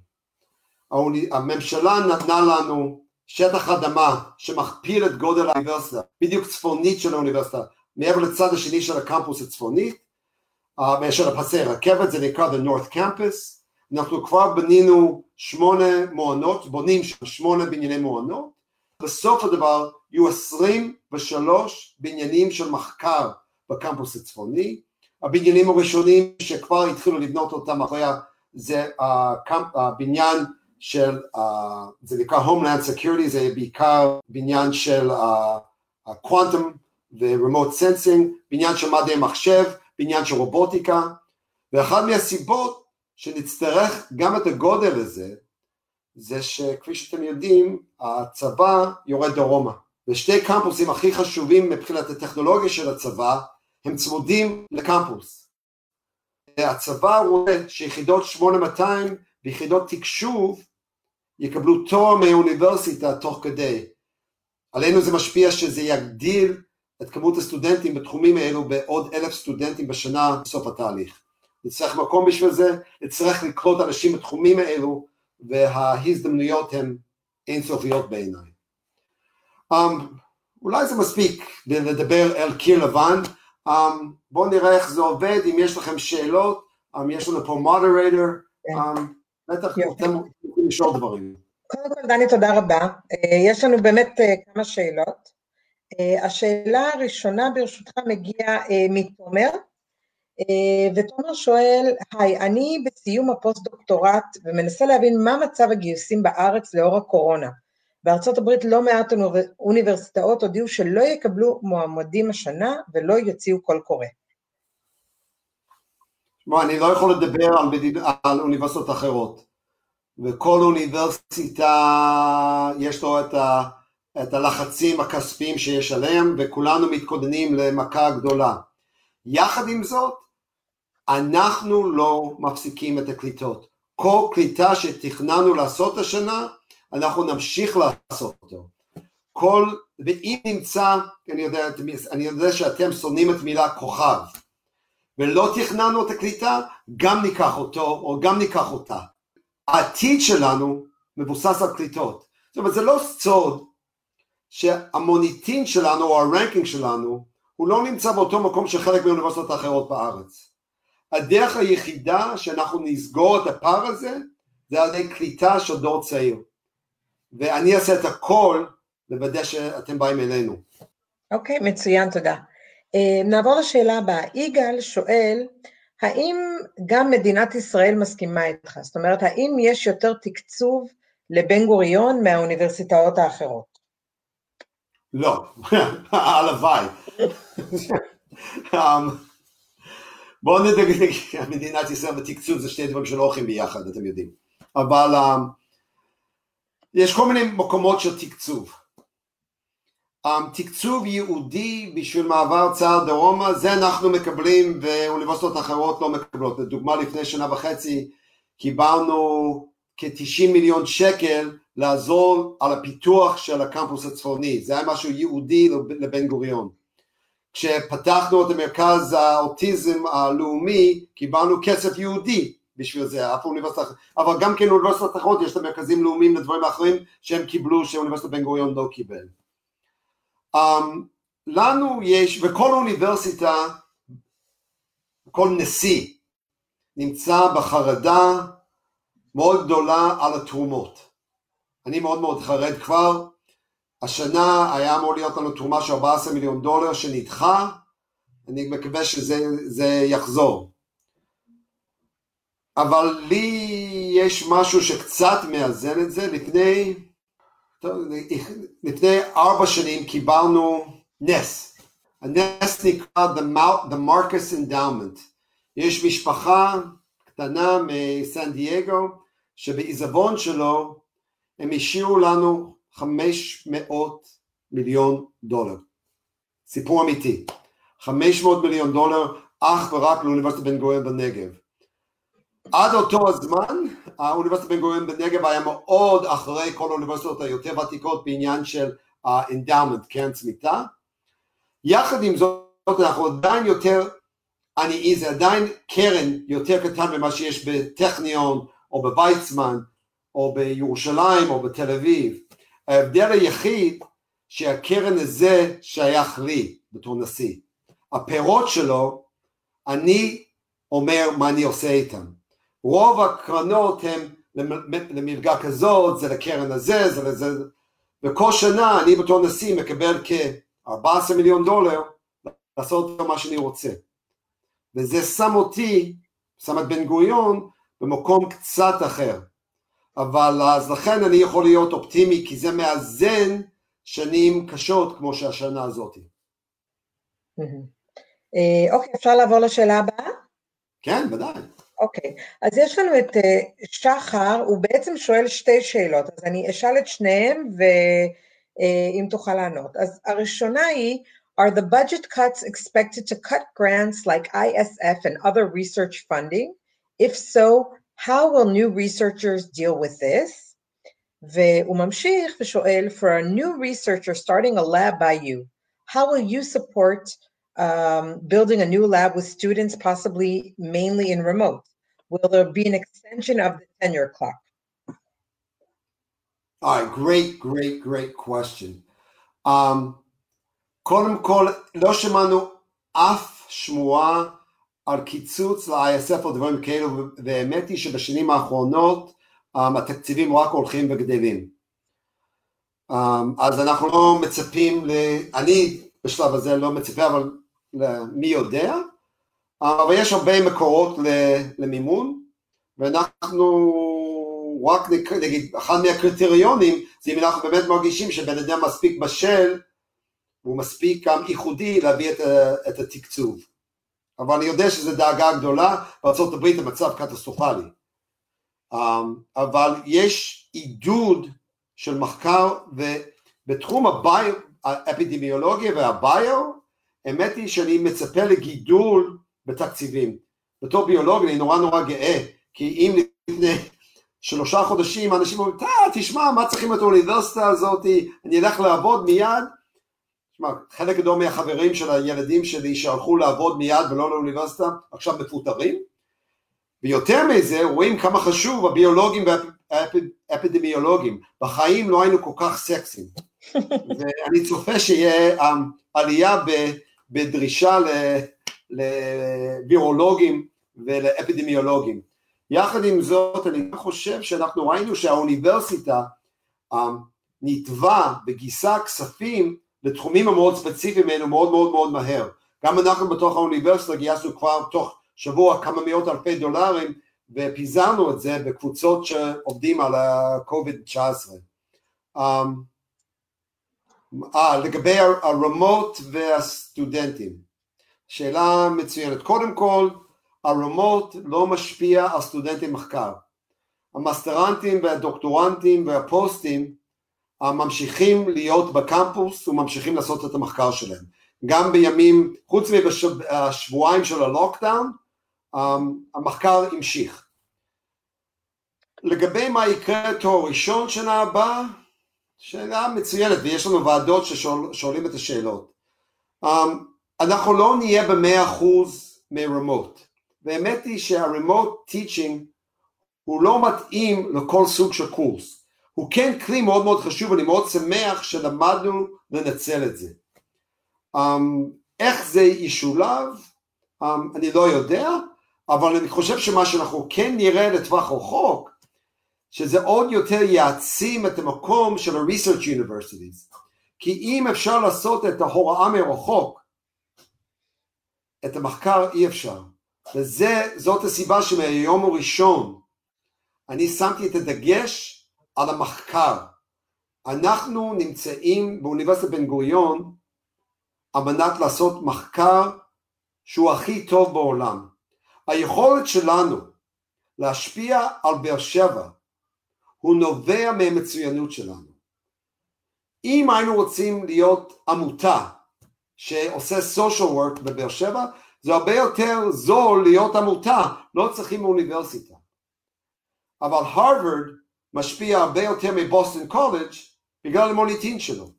הממשלה נתנה לנו שטח אדמה שמכפיל את גודל האוניברסיטה, בדיוק צפונית של האוניברסיטה, מעבר לצד השני של הקמפוס הצפונית, של הפסי רכבת, זה נקרא The North Campus, אנחנו כבר בנינו שמונה מעונות, בונים שמונה בנייני מעונות, בסוף הדבר יהיו 23 בניינים של מחקר בקמפוס הצפוני, הבניינים הראשונים שכבר התחילו לבנות אותם אחריה זה הבניין של, זה נקרא Homeland Security, זה בעיקר בניין של Quantum ו-Remote Sensing, בניין של מדעי מחשב, בניין של רובוטיקה, ואחת מהסיבות שנצטרך גם את הגודל הזה, זה שכפי שאתם יודעים, הצבא יורד דרומה. ושתי קמפוסים הכי חשובים מבחינת הטכנולוגיה של הצבא, הם צמודים לקמפוס. הצבא רואה שיחידות 8200 ויחידות תקשוב יקבלו תואר מהאוניברסיטה תוך כדי. עלינו זה משפיע שזה יגדיל את כמות הסטודנטים בתחומים האלו בעוד אלף סטודנטים בשנה בסוף התהליך. נצטרך מקום בשביל זה, נצטרך לקלוט אנשים בתחומים האלו וההזדמנויות הן אינסופיות בעיניי. Um, אולי זה מספיק לדבר אל קיר לבן, um, בואו נראה איך זה עובד, אם יש לכם שאלות, um, יש לנו פה מודרטור, כן. um, בטח אתם יכולים לשאול דברים. קודם כל דני תודה רבה, uh, יש לנו באמת uh, כמה שאלות. אה, השאלה הראשונה ברשותך מגיעה אה, מתומר, אה, ותומר שואל, היי, אני בסיום הפוסט-דוקטורט ומנסה להבין מה מצב הגיוסים בארץ לאור הקורונה. בארצות הברית לא מעט אוניברסיטאות הודיעו שלא יקבלו מועמדים השנה ולא יוציאו קול קורא. בוא, אני לא יכול לדבר על, מדיד... על אוניברסיטות אחרות, וכל אוניברסיטה יש לו את, ה... את הלחצים הכספיים שיש עליהם, וכולנו מתכוננים למכה גדולה. יחד עם זאת, אנחנו לא מפסיקים את הקליטות. כל קליטה שתכננו לעשות השנה, אנחנו נמשיך לעשות אותו. כל, ואם נמצא, אני יודע, אני יודע שאתם שונאים את מילה כוכב, ולא תכננו את הקליטה, גם ניקח אותו, או גם ניקח אותה. העתיד שלנו מבוסס על קליטות. זאת אומרת, זה לא סוד שהמוניטין שלנו, או הרנקינג שלנו, הוא לא נמצא באותו מקום שחלק מהאוניברסיטות האחרות בארץ. הדרך היחידה שאנחנו נסגור את הפער הזה זה על ידי קליטה של דור צעיר. ואני אעשה את הכל לוודא שאתם באים אלינו. אוקיי, okay, מצוין, תודה. Uh, נעבור לשאלה הבאה. יגאל שואל, האם גם מדינת ישראל מסכימה איתך? זאת אומרת, האם יש יותר תקצוב לבן גוריון מהאוניברסיטאות האחרות? לא, הלוואי. um, בואו נדבר, מדינת ישראל ותקצוב זה שני דברים שלא הולכים ביחד, אתם יודעים. אבל um, יש כל מיני מקומות של תקצוב. Um, תקצוב ייעודי בשביל מעבר צה"ל דרומה, זה אנחנו מקבלים ואוניברסיטאות אחרות לא מקבלות. לדוגמה, לפני שנה וחצי קיבלנו כ-90 מיליון שקל לעזור על הפיתוח של הקמפוס הצפוני, זה היה משהו ייעודי לבן גוריון. כשפתחנו את המרכז האוטיזם הלאומי, קיבלנו כסף יהודי בשביל זה, אף אוניברסיטה, אבל גם כן אוניברסיטת אחרות יש להם מרכזים לאומיים לדברים אחרים שהם קיבלו, שאוניברסיטת בן גוריון לא קיבל. Um, לנו יש, וכל אוניברסיטה, כל נשיא נמצא בחרדה מאוד גדולה על התרומות. אני מאוד מאוד חרד כבר, השנה היה אמור להיות לנו תרומה של 14 מיליון דולר שנדחה, אני מקווה שזה יחזור. אבל לי יש משהו שקצת מאזן את זה, לפני, לפני ארבע שנים קיבלנו נס, הנס נקרא The, Marcus Endowment, יש משפחה קטנה מסן דייגו שבעיזבון שלו הם השאירו לנו 500 מיליון דולר. סיפור אמיתי. 500 מיליון דולר אך ורק לאוניברסיטת בן גוריון בנגב. עד אותו הזמן האוניברסיטת בן גוריון בנגב היה מאוד אחרי כל האוניברסיטאות היותר ותיקות בעניין של endowment, קרן צמיתה, יחד עם זאת אנחנו עדיין יותר עניים, זה עדיין קרן יותר קטן ממה שיש בטכניון או בוויצמן או בירושלים או בתל אביב. ההבדל היחיד שהקרן הזה שייך לי בתור נשיא. הפירות שלו, אני אומר מה אני עושה איתם. רוב הקרנות הם למלגה כזאת, זה לקרן הזה, זה לזה, וכל שנה אני בתור נשיא מקבל כ-14 מיליון דולר לעשות מה שאני רוצה. וזה שם אותי, שם את בן גוריון, במקום קצת אחר. אבל אז לכן אני יכול להיות אופטימי, כי זה מאזן שנים קשות כמו שהשנה הזאת. אה, אוקיי, אפשר לעבור לשאלה הבאה? כן, ודאי. אוקיי, אז יש לנו את אה, שחר, הוא בעצם שואל שתי שאלות, אז אני אשאל את שניהם ואם תוכל לענות. אז הראשונה היא, are the budget cuts expected to cut grants like ISF and other research funding? If so, how will new researchers deal with this? והוא ממשיך ושואל, for a new researcher starting a lab by you, how will you support um, building a new lab with students, possibly mainly in remote? Will there be an extension of the tenure clock? All right, great, great, great question. Um, קודם כל, לא שמענו אף שמועה על קיצוץ ל-ISF או דברים כאלו, והאמת היא שבשנים האחרונות um, התקציבים רק הולכים וגדלים. Um, אז אנחנו לא מצפים, ל... אני בשלב הזה לא מצפה, אבל מי יודע, אבל יש הרבה מקורות למימון, ואנחנו רק נגיד, אחד מהקריטריונים זה אם אנחנו באמת מרגישים שבן אדם מספיק בשל והוא מספיק גם ייחודי להביא את, את התקצוב. אבל אני יודע שזו דאגה גדולה, בארה"ב המצב קטסטרופלי. אבל יש עידוד של מחקר ובתחום הביו, האפידמיולוגיה והביו, האמת היא שאני מצפה לגידול בתקציבים. בתור ביולוג אני נורא נורא גאה, כי אם לפני שלושה חודשים אנשים אומרים, תשמע, מה צריכים את האוניברסיטה הזאת, אני אלך לעבוד מיד, תשמע, חלק גדול מהחברים של הילדים שלי שהלכו לעבוד מיד ולא לאוניברסיטה, עכשיו מפוטרים, ויותר מזה רואים כמה חשוב הביולוגים והאפידמיולוגים, בחיים לא היינו כל כך סקסיים, ואני צופה שיהיה um, עלייה בדרישה לביולוגים ולאפידמיולוגים. יחד עם זאת אני חושב שאנחנו ראינו שהאוניברסיטה um, נתבע וגייסה כספים לתחומים המאוד ספציפיים האלו מאוד מאוד מאוד מהר. גם אנחנו בתוך האוניברסיטה גייסנו כבר תוך שבוע כמה מאות אלפי דולרים ופיזרנו את זה בקבוצות שעובדים על ה-COVID-19. Um, לגבי הרמות והסטודנטים, שאלה מצוינת. קודם כל, הרמות לא משפיע על סטודנטי מחקר. המסטרנטים והדוקטורנטים והפוסטים ממשיכים להיות בקמפוס וממשיכים לעשות את המחקר שלהם. גם בימים, חוץ מבשבועיים של הלוקדאון, המחקר המשיך. לגבי מה יקרה תואר ראשון שנה הבאה, שאלה מצוינת ויש לנו ועדות ששואלים את השאלות. אנחנו לא נהיה במאה אחוז מרמוט, והאמת היא שהרמוט טיצ'ינג הוא לא מתאים לכל סוג של קורס. הוא כן כלי מאוד מאוד חשוב, אני מאוד שמח שלמדנו לנצל את זה. Um, איך זה ישולב, um, אני לא יודע, אבל אני חושב שמה שאנחנו כן נראה לטווח רחוק, שזה עוד יותר יעצים את המקום של ה-research universities. כי אם אפשר לעשות את ההוראה מרחוק, את המחקר אי אפשר. וזאת הסיבה שמהיום הראשון אני שמתי את הדגש על המחקר. אנחנו נמצאים באוניברסיטת בן גוריון על מנת לעשות מחקר שהוא הכי טוב בעולם. היכולת שלנו להשפיע על באר שבע הוא נובע מהמצוינות שלנו. אם היינו רוצים להיות עמותה שעושה social work בבאר שבע, זה הרבה יותר זול להיות עמותה, לא צריכים אוניברסיטה. אבל הרווארד משפיע הרבה יותר מבוסטון קולג' בגלל המוניטין שלו.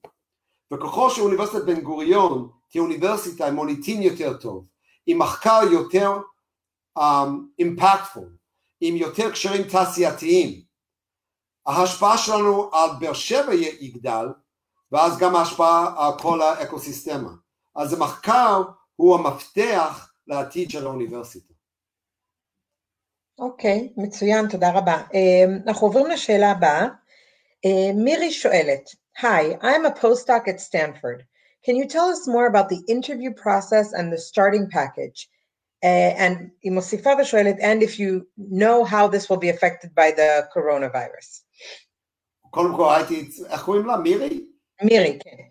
וככל שאוניברסיטת בן גוריון תהיה אוניברסיטה עם מוניטין יותר טוב, עם מחקר יותר אימפקטפול, um, עם יותר קשרים תעשייתיים, ההשפעה שלנו על באר שבע יגדל, ואז גם ההשפעה על כל האקוסיסטמה. אז המחקר הוא המפתח לעתיד של האוניברסיטה. אוקיי, מצוין, תודה רבה. Uh, אנחנו עוברים לשאלה הבאה. Uh, מירי שואלת, Hi, I'm a postdoc at Stanford. Can you tell us more about the interview process and the starting package? Uh, and היא מוסיפה ושואלת, and if you know how this will be affected by the coronavirus. קודם כל הייתי, איך קוראים לה? מירי? מירי, כן.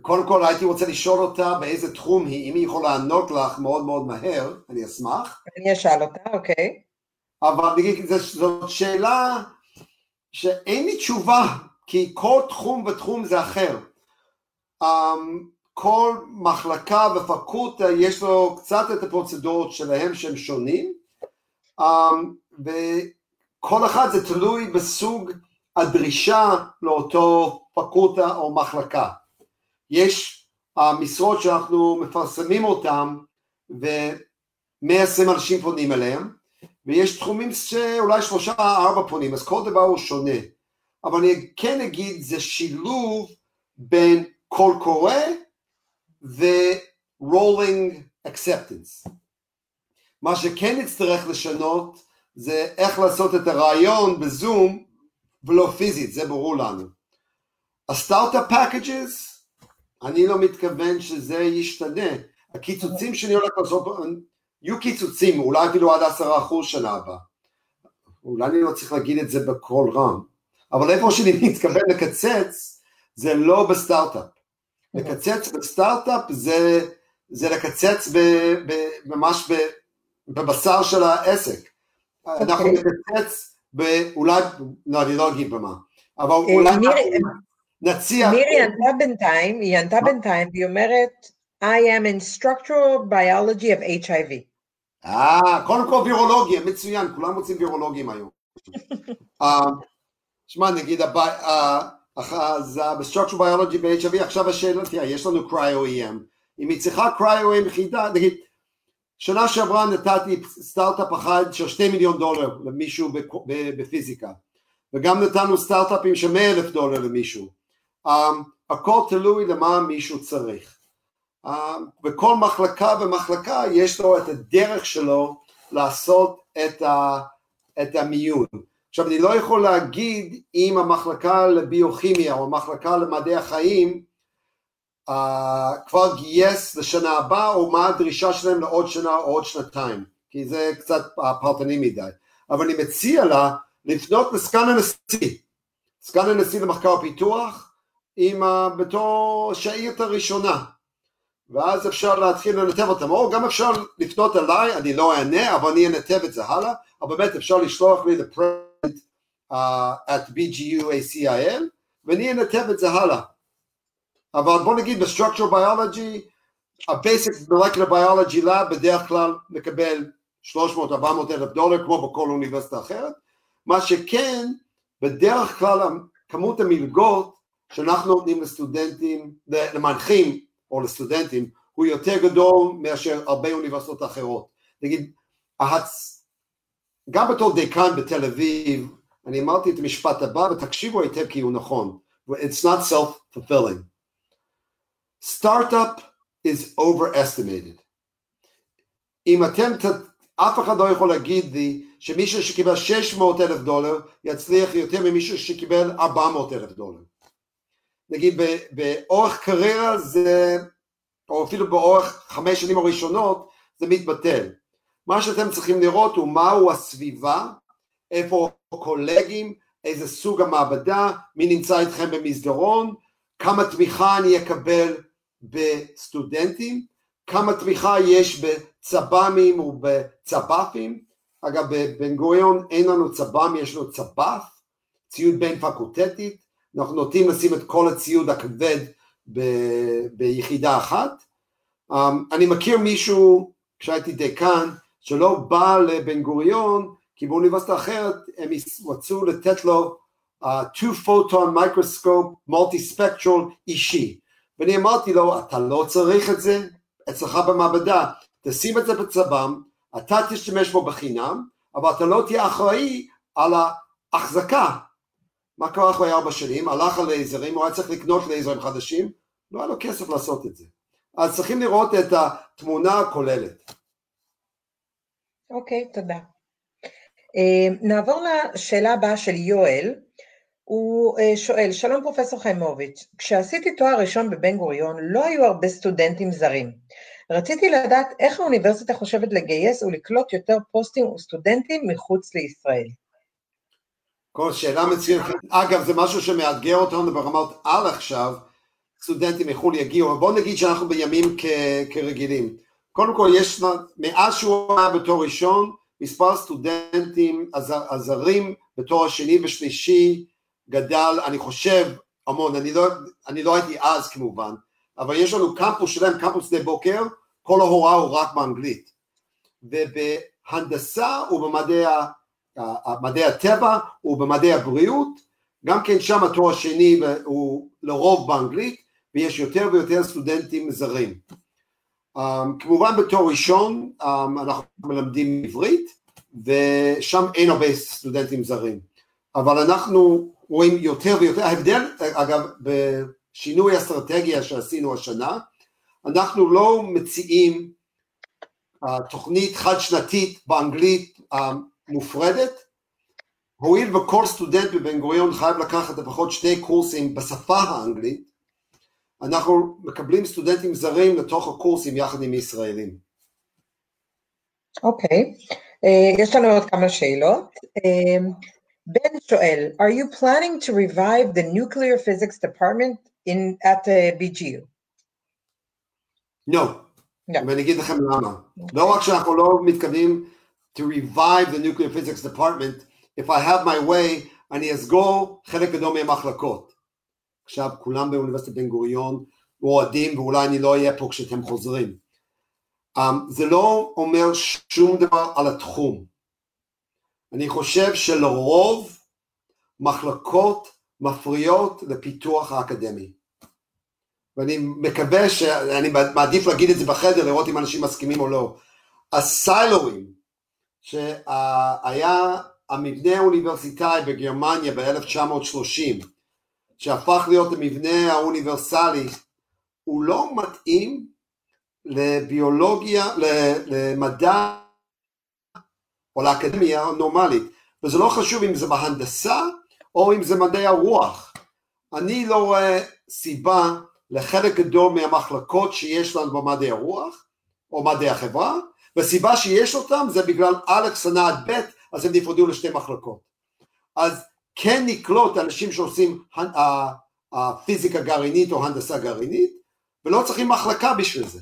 קודם כל הייתי רוצה לשאול אותה באיזה תחום היא, אם היא יכולה לענות לך מאוד מאוד מהר, אני אשמח. אני אשאל אותה, אוקיי. אבל זאת שאלה שאין לי תשובה, כי כל תחום ותחום זה אחר. Um, כל מחלקה ופקולטה יש לו קצת את הפרוצדורות שלהם שהם שונים, um, וכל אחד זה תלוי בסוג הדרישה לאותו פקולטה או מחלקה. יש המשרות uh, שאנחנו מפרסמים אותן ו-120 אנשים פונים אליהם, ויש תחומים שאולי שלושה ארבע פונים, אז כל דבר הוא שונה. אבל אני כן אגיד, זה שילוב בין קול קורא ו-rolling acceptance. מה שכן נצטרך לשנות זה איך לעשות את הריאיון בזום ולא פיזית, זה ברור לנו. ה-start-up packages, אני לא מתכוון שזה ישתנה. הקיצוצים שאני הולך לעשות, יהיו קיצוצים, אולי אפילו עד עשרה אחוז שנה הבאה. אולי אני לא צריך להגיד את זה בקול רם, אבל איפה שאני מתכוון לקצץ, זה לא בסטארט-אפ. לקצץ בסטארט-אפ זה, זה לקצץ ב, ב, ממש ב, בבשר של העסק. Okay. אנחנו אוקיי. נקצץ אולי, לא, אני לא אגיד במה, אבל אה, אולי נציע... מירי ענתה בינתיים, היא ענתה בינתיים, והיא אומרת, I am in structural biology of HIV. אה, קודם כל וירולוגיה, מצוין, כולם רוצים וירולוגים היום. אה, שמע, נגיד, אה, אז ב-structural biology ב-HIV, עכשיו השאלה, תראה, יש לנו קריו-EM, אם היא צריכה קריו-EM יחידה, נגיד, שנה שעברה נתתי סטארט-אפ אחד של שתי מיליון דולר למישהו בפיזיקה וגם נתנו סטארט-אפים של מאה אלף דולר למישהו. הכל תלוי למה מישהו צריך וכל מחלקה ומחלקה יש לו את הדרך שלו לעשות את, ה, את המיון. עכשיו אני לא יכול להגיד אם המחלקה לביוכימיה או המחלקה למדעי החיים uh, כבר גייס לשנה הבאה, או מה הדרישה שלהם לעוד שנה או עוד שנתיים, כי זה קצת פרטני מדי. אבל אני מציע לה לפנות לסגן הנשיא, סגן הנשיא למחקר ופיתוח, עם, uh, בתור שהעיר הראשונה, ואז אפשר להתחיל לנתב אותם, או גם אפשר לפנות אליי, אני לא אענה, אבל אני אנתב את זה הלאה, אבל באמת אפשר לשלוח לי לפרנט uh, at bguacil, ואני אנתב את זה הלאה. אבל בוא נגיד ב-structural biology, ה-basic molecular biology lab בדרך כלל מקבל 300-400 אלף דולר כמו בכל אוניברסיטה אחרת, מה שכן בדרך כלל כמות המלגות שאנחנו נותנים לסטודנטים, למנחים או לסטודנטים הוא יותר גדול מאשר הרבה אוניברסיטות אחרות. נגיד, ההצ... גם בתור דיקן בתל אביב, אני אמרתי את המשפט הבא ותקשיבו היטב כי הוא נכון, it's not self-fulfilling. סטארט-אפ is overestimated. אם אתם, אף אחד לא יכול להגיד לי שמישהו שקיבל 600 אלף דולר יצליח יותר ממישהו שקיבל 400 אלף דולר. נגיד באורך קריירה זה, או אפילו באורך חמש שנים הראשונות, זה מתבטל. מה שאתם צריכים לראות הוא מהו הסביבה, איפה קולגים, איזה סוג המעבדה, מי נמצא איתכם במסדרון, כמה תמיכה אני אקבל בסטודנטים, כמה תמיכה יש בצב"מים ובצב"פים, אגב בבן גוריון אין לנו צב"ם, יש לנו צב"ף, ציוד בין פקולטטית, אנחנו נוטים לשים את כל הציוד הכבד ב- ביחידה אחת. Um, אני מכיר מישהו, כשהייתי דיקן, שלא בא לבן גוריון, כי באוניברסיטה אחרת הם רצו לתת לו uh, two photon microscope multispectral אישי. ואני אמרתי לו, אתה לא צריך את זה אצלך במעבדה, תשים את זה בצב"ם, אתה תשתמש בו בחינם, אבל אתה לא תהיה אחראי על ההחזקה. מה קרה אחרי ארבע שנים? הלך על לייזרים, הוא היה צריך לקנות לייזרים חדשים, לא היה לו כסף לעשות את זה. אז צריכים לראות את התמונה הכוללת. אוקיי, okay, תודה. Uh, נעבור לשאלה הבאה של יואל. הוא uh, שואל, שלום פרופסור חיימוביץ', כשעשיתי תואר ראשון בבן גוריון לא היו הרבה סטודנטים זרים. רציתי לדעת איך האוניברסיטה חושבת לגייס ולקלוט יותר פוסטים וסטודנטים מחוץ לישראל. כל שאלה מצוינת. אגב, זה משהו שמאתגר אותנו ברמות על עכשיו, סטודנטים מחו"ל יגיעו, בואו נגיד שאנחנו בימים כ- כרגילים. קודם כל, יש, מאז שהוא היה בתור ראשון, מספר סטודנטים הזרים בתואר השני ושלישי גדל, אני חושב, המון, אני לא, אני לא הייתי אז כמובן, אבל יש לנו קמפוס שלם, קמפוס שדה בוקר, כל ההוראה הוא רק באנגלית. ובהנדסה ובמדעי מדעי הטבע ובמדעי הבריאות, גם כן שם התואר השני הוא לרוב באנגלית, ויש יותר ויותר סטודנטים זרים. Um, כמובן בתואר ראשון um, אנחנו מלמדים עברית, ושם אין הרבה סטודנטים זרים. אבל אנחנו רואים יותר ויותר, ההבדל, אגב, בשינוי אסטרטגיה שעשינו השנה, אנחנו לא מציעים uh, תוכנית חד שנתית באנגלית מופרדת, הואיל וכל סטודנט בבן גוריון חייב לקחת לפחות שני קורסים בשפה האנגלית, אנחנו מקבלים סטודנטים זרים לתוך הקורסים יחד עם ישראלים. אוקיי, okay. uh, יש לנו עוד כמה שאלות. Uh, בן שואל, are you planning to revive the nuclear physics department in, at uh, BGU? No. no. ואני אגיד לכם למה. Okay. לא רק שאנחנו לא מתכוונים to revive the nuclear physics department, if I have my way, אני אסגור חלק גדול מהמחלקות. עכשיו כולם באוניברסיטת בן גוריון אוהדים ואולי אני לא אהיה פה כשאתם חוזרים. Um, זה לא אומר שום דבר על התחום. אני חושב שלרוב מחלקות מפריעות לפיתוח האקדמי. ואני מקווה שאני מעדיף להגיד את זה בחדר, לראות אם אנשים מסכימים או לא. הסיילורים שהיה המבנה האוניברסיטאי בגרמניה ב-1930, שהפך להיות המבנה האוניברסלי, הוא לא מתאים לביולוגיה, למדע או לאקדמיה נורמלית, וזה לא חשוב אם זה בהנדסה או אם זה מדעי הרוח. אני לא רואה סיבה לחלק גדול מהמחלקות שיש לנו במדעי הרוח או מדעי החברה והסיבה שיש אותם זה בגלל א' שנה עד ב', אז הם נפרדו לשתי מחלקות. אז כן נקלוט אנשים שעושים פיזיקה גרעינית או הנדסה גרעינית, ולא צריכים מחלקה בשביל זה.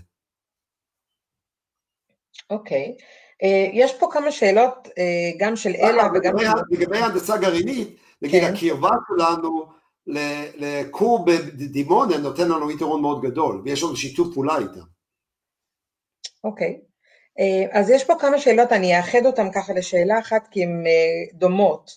אוקיי. Okay. Uh, יש פה כמה שאלות, uh, גם של אלה וגם... לגבי הנדסה גרעינית, נגיד כן. הקרבה שלנו לכור בדימונה נותן לנו יתרון מאוד גדול, ויש לנו שיתוף פעולה איתם. אוקיי. Okay. אה, אז יש פה כמה שאלות, אני אאחד אותן ככה לשאלה אחת כי הן אה, דומות.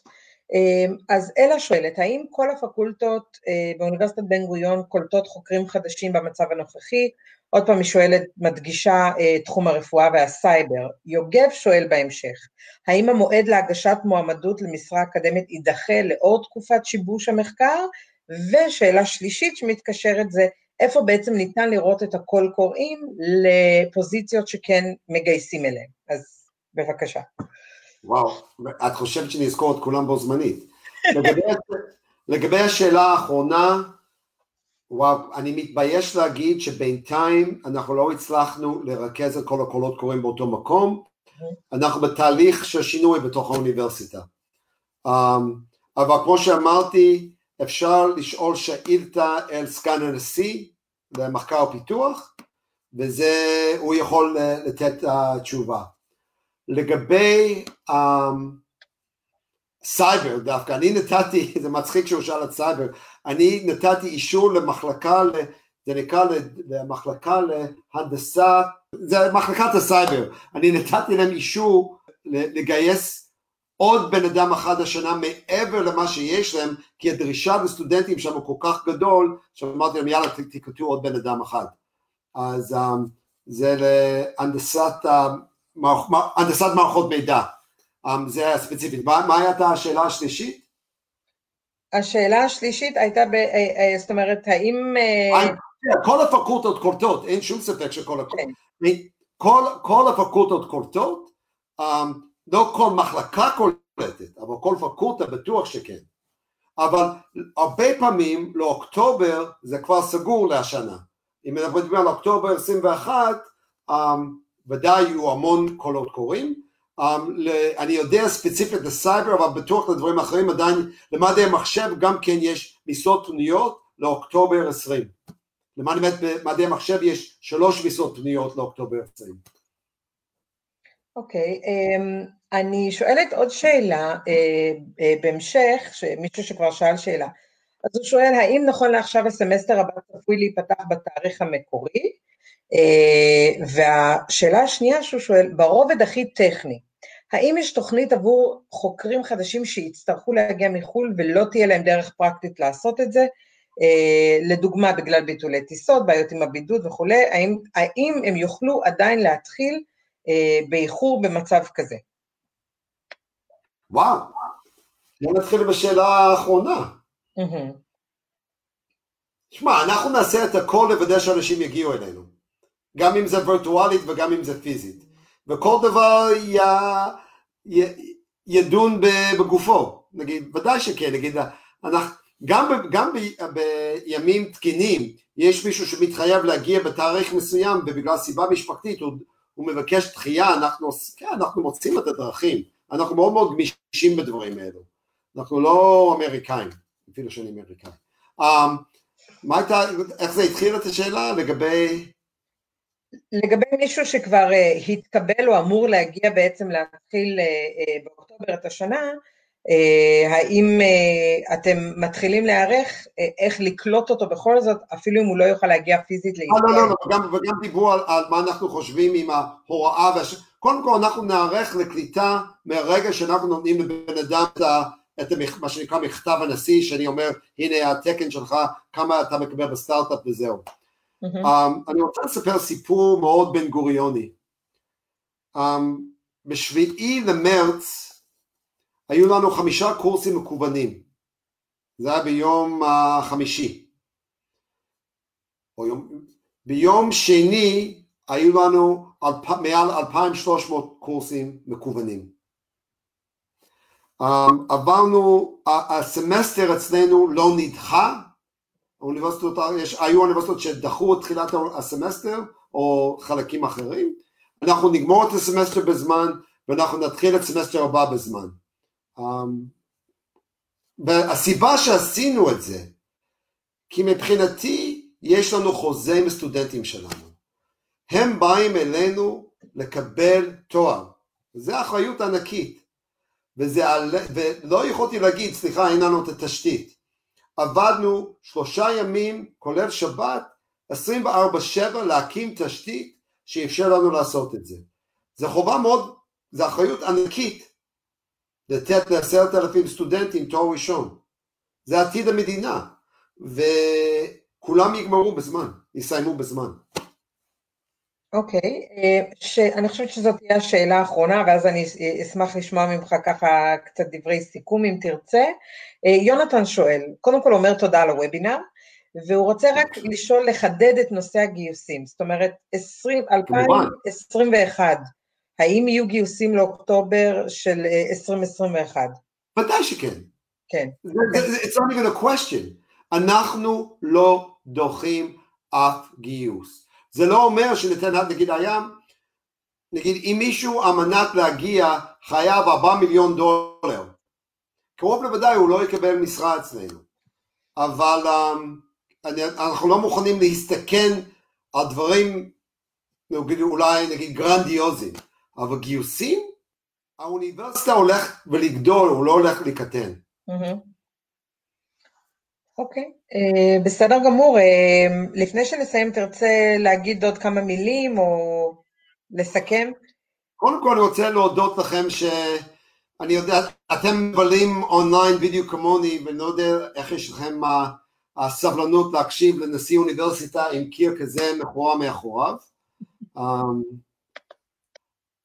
אה, אז אלה שואלת, האם כל הפקולטות באוניברסיטת בן גוריון קולטות חוקרים חדשים במצב הנוכחי? עוד פעם היא שואלת, מדגישה תחום הרפואה והסייבר. יוגב שואל בהמשך, האם המועד להגשת מועמדות למשרה אקדמית יידחה לאור תקופת שיבוש המחקר? ושאלה שלישית שמתקשרת זה, איפה בעצם ניתן לראות את הקול קוראים לפוזיציות שכן מגייסים אליהם. אז בבקשה. וואו, את חושבת שאני אזכור את כולם בו זמנית. לגבי, לגבי השאלה האחרונה, וואו, אני מתבייש להגיד שבינתיים אנחנו לא הצלחנו לרכז את כל הקולות קוראים באותו מקום, אנחנו בתהליך של שינוי בתוך האוניברסיטה. אמ, אבל כמו שאמרתי, אפשר לשאול שאילתה אל סגן הנשיא למחקר ופיתוח, וזה, הוא יכול לתת אה, תשובה. לגבי אמ, סייבר דווקא, אני נתתי, זה מצחיק שהוא שאל את סייבר, אני נתתי אישור למחלקה, זה נקרא למחלקה להנדסה, זה מחלקת הסייבר, אני נתתי להם אישור לגייס עוד בן אדם אחד השנה מעבר למה שיש להם, כי הדרישה לסטודנטים שם הוא כל כך גדול, שאמרתי להם יאללה תקלטו עוד בן אדם אחד. אז um, זה להנדסת uh, הנדסת מערכות מידע, um, זה הספציפית. מה, מה הייתה השאלה השלישית? השאלה השלישית הייתה, ב, אה, אה, זאת אומרת, האם... אה, כל הפקולטות קולטות, אין שום ספק שכל הקולטות. כן. כל, כל הפקולטות קולטות, לא כל מחלקה קולטת, אבל כל פקולטה בטוח שכן. אבל הרבה פעמים לאוקטובר זה כבר סגור להשנה. אם מדברים על אוקטובר 21, um, ודאי יהיו המון קולות קוראים. Um, אני יודע ספציפית לסייבר, אבל בטוח לדברים אחרים עדיין, למדעי המחשב גם כן יש משרות פנויות לאוקטובר 20. למדעי המחשב יש שלוש משרות פנויות לאוקטובר 20. אוקיי, okay, um, אני שואלת עוד שאלה uh, uh, בהמשך, מישהו שכבר שאל שאלה. אז הוא שואל, האם נכון לעכשיו הסמסטר הבא צפוי להיפתח בתאריך המקורי? Uh, והשאלה השנייה שהוא שואל, ברובד הכי טכני, האם יש תוכנית עבור חוקרים חדשים שיצטרכו להגיע מחו"ל ולא תהיה להם דרך פרקטית לעשות את זה? Uh, לדוגמה, בגלל ביטולי טיסות, בעיות עם הבידוד וכולי, האם, האם הם יוכלו עדיין להתחיל באיחור במצב כזה? וואו, בוא נתחיל בשאלה האחרונה. שמע, אנחנו נעשה את הכל לוודא שאנשים יגיעו אלינו, גם אם זה וירטואלית וגם אם זה פיזית, וכל דבר י... י... ידון בגופו, נגיד, ודאי שכן, נגיד, אנחנו, גם, ב, גם ב, בימים תקינים יש מישהו שמתחייב להגיע בתאריך מסוים ובגלל סיבה משפחתית הוא, הוא מבקש דחייה, אנחנו, כן, אנחנו מוצאים את הדרכים, אנחנו מאוד מאוד גמישים בדברים האלו, אנחנו לא אמריקאים, אפילו שאני אמריקאי. Um, מה הייתה, איך זה התחיל את השאלה לגבי... לגבי מישהו שכבר uh, התקבל או אמור להגיע בעצם להתחיל uh, uh, באוקטובר את השנה, האם uh, אתם מתחילים להיערך uh, איך לקלוט אותו בכל זאת, אפילו אם הוא לא יוכל להגיע פיזית לישראל? לא, לא, לא, וגם, וגם דיברו על, על מה אנחנו חושבים עם ההוראה, והש... קודם כל אנחנו נערך לקליטה מהרגע שאנחנו נותנים לבן אדם את ה... את מה שנקרא מכתב הנשיא, שאני אומר, הנה התקן שלך, כמה אתה מקבל בסטארט-אפ וזהו. Mm-hmm. Um, אני רוצה לספר סיפור מאוד בן גוריוני. Um, בשביעי למרץ היו לנו חמישה קורסים מקוונים. זה היה ביום החמישי. יום, ביום שני היו לנו אלפ, מעל 2,300 קורסים מקוונים. אמ, עברנו, הסמסטר אצלנו לא נדחה, האוניברסיטות, יש, היו אוניברסיטות שדחו את תחילת הסמסטר או חלקים אחרים, אנחנו נגמור את הסמסטר בזמן ואנחנו נתחיל את הסמסטר הבא בזמן. אמ, והסיבה שעשינו את זה, כי מבחינתי יש לנו חוזה עם הסטודנטים שלנו. הם באים אלינו לקבל תואר, זו אחריות ענקית. וזה, ולא יכולתי להגיד, סליחה, אין לנו את התשתית. עבדנו שלושה ימים, כולל שבת, 24-7 להקים תשתית שאפשר לנו לעשות את זה. זו חובה מאוד, זו אחריות ענקית לתת לעשרת אלפים סטודנטים תואר ראשון. זה עתיד המדינה, וכולם יגמרו בזמן, יסיימו בזמן. אוקיי, okay, אני חושבת שזאת תהיה השאלה האחרונה, ואז אני אשמח לשמוע ממך ככה קצת דברי סיכום אם תרצה. אה, יונתן שואל, קודם כל אומר תודה על הוובינר, והוא רוצה רק לשאול, לחדד את נושא הגיוסים, זאת אומרת, 20, 2021, האם יהיו גיוסים לאוקטובר של 2021? אה, ודאי שכן. כן. It's not even a question. אנחנו לא דוחים אף גיוס. זה לא אומר שניתן, נגיד היה, נגיד אם מישהו על מנת להגיע חייב 4 מיליון דולר, קרוב לוודאי הוא לא יקבל משרה אצלנו, אבל um, אנחנו לא מוכנים להסתכן על דברים נגיד, אולי נגיד גרנדיוזיים, אבל גיוסים, האוניברסיטה הולך ולגדול, הוא לא הולך לקטן. אוקיי, אה, בסדר גמור. אה, לפני שנסיים, תרצה להגיד עוד כמה מילים או לסכם? קודם כל אני רוצה להודות לכם ש... אני יודע, אתם מבלים אונליין בדיוק כמוני, ואני לא יודע איך יש לכם הסבלנות להקשיב לנשיא אוניברסיטה עם קיר כזה מכוער מאחוריו.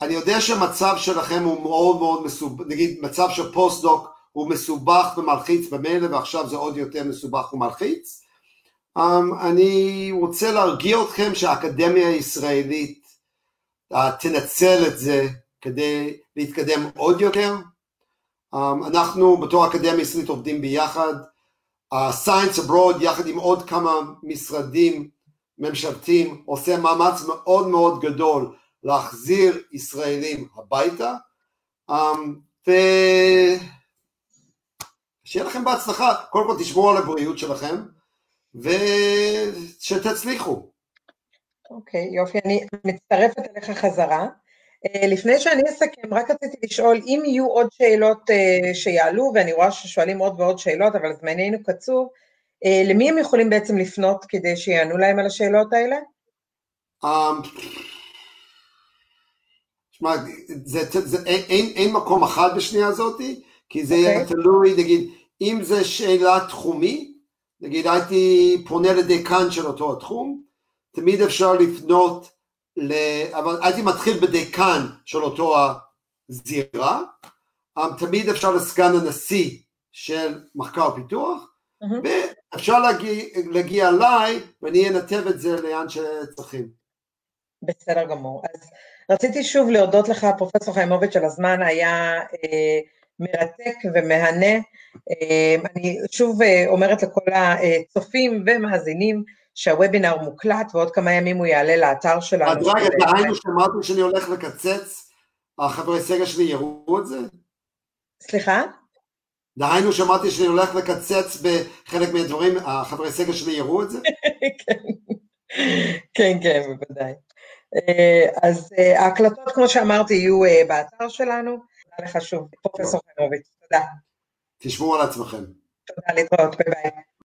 אני יודע שהמצב שלכם הוא מאוד מאוד מסובך, נגיד מצב של פוסט-דוק הוא מסובך ומלחיץ במילא ועכשיו זה עוד יותר מסובך ומלחיץ. Um, אני רוצה להרגיע אתכם שהאקדמיה הישראלית uh, תנצל את זה כדי להתקדם עוד יותר. Um, אנחנו בתור אקדמיה ישראלית עובדים ביחד, uh, Science Abroad יחד עם עוד כמה משרדים ממשלתיים עושה מאמץ מאוד מאוד גדול להחזיר ישראלים הביתה um, ושיהיה לכם בהצלחה, קודם כל תשמעו על הבריאות שלכם ושתצליחו. אוקיי, okay, יופי, אני מצטרפת אליך חזרה. Uh, לפני שאני אסכם, רק רציתי לשאול אם יהיו עוד שאלות uh, שיעלו, ואני רואה ששואלים עוד ועוד שאלות, אבל זמננו קצוב, uh, למי הם יכולים בעצם לפנות כדי שיענו להם על השאלות האלה? Um, שמע, אין, אין, מקום אחד בשנייה הזאת, כי זה okay. אוקיי. תלוי, נגיד, אם זה שאלה תחומית, נגיד הייתי פונה לדיקן של אותו התחום, תמיד אפשר לפנות, ל... אבל הייתי מתחיל בדיקן של אותו הזירה, אמ, תמיד אפשר לסגן הנשיא של מחקר ופיתוח, mm-hmm. ואפשר להגיע, להגיע אליי ואני אנתב את זה לאן שצריכים. בסדר גמור. אז רציתי שוב להודות לך, פרופסור חיימוביץ', על הזמן, היה אה, מרתק ומהנה. אה, אני שוב אה, אומרת לכל הצופים ומאזינים שהוובינר מוקלט, ועוד כמה ימים הוא יעלה לאתר שלנו. אז רגע, דהיינו שמעתם שאני הולך לקצץ, החברי סגל שלי יראו את זה? סליחה? דהיינו שמעתי שאני הולך לקצץ בחלק מהדברים, החברי סגל שלי יראו את זה? כן, כן, כן, בוודאי. אה, אז אה, ההקלטות, כמו שאמרתי, יהיו אה, באתר שלנו. תודה לך שוב, פרופסור חיימוביץ', תודה. תשמעו על עצמכם. תודה להתראות, ביי ביי.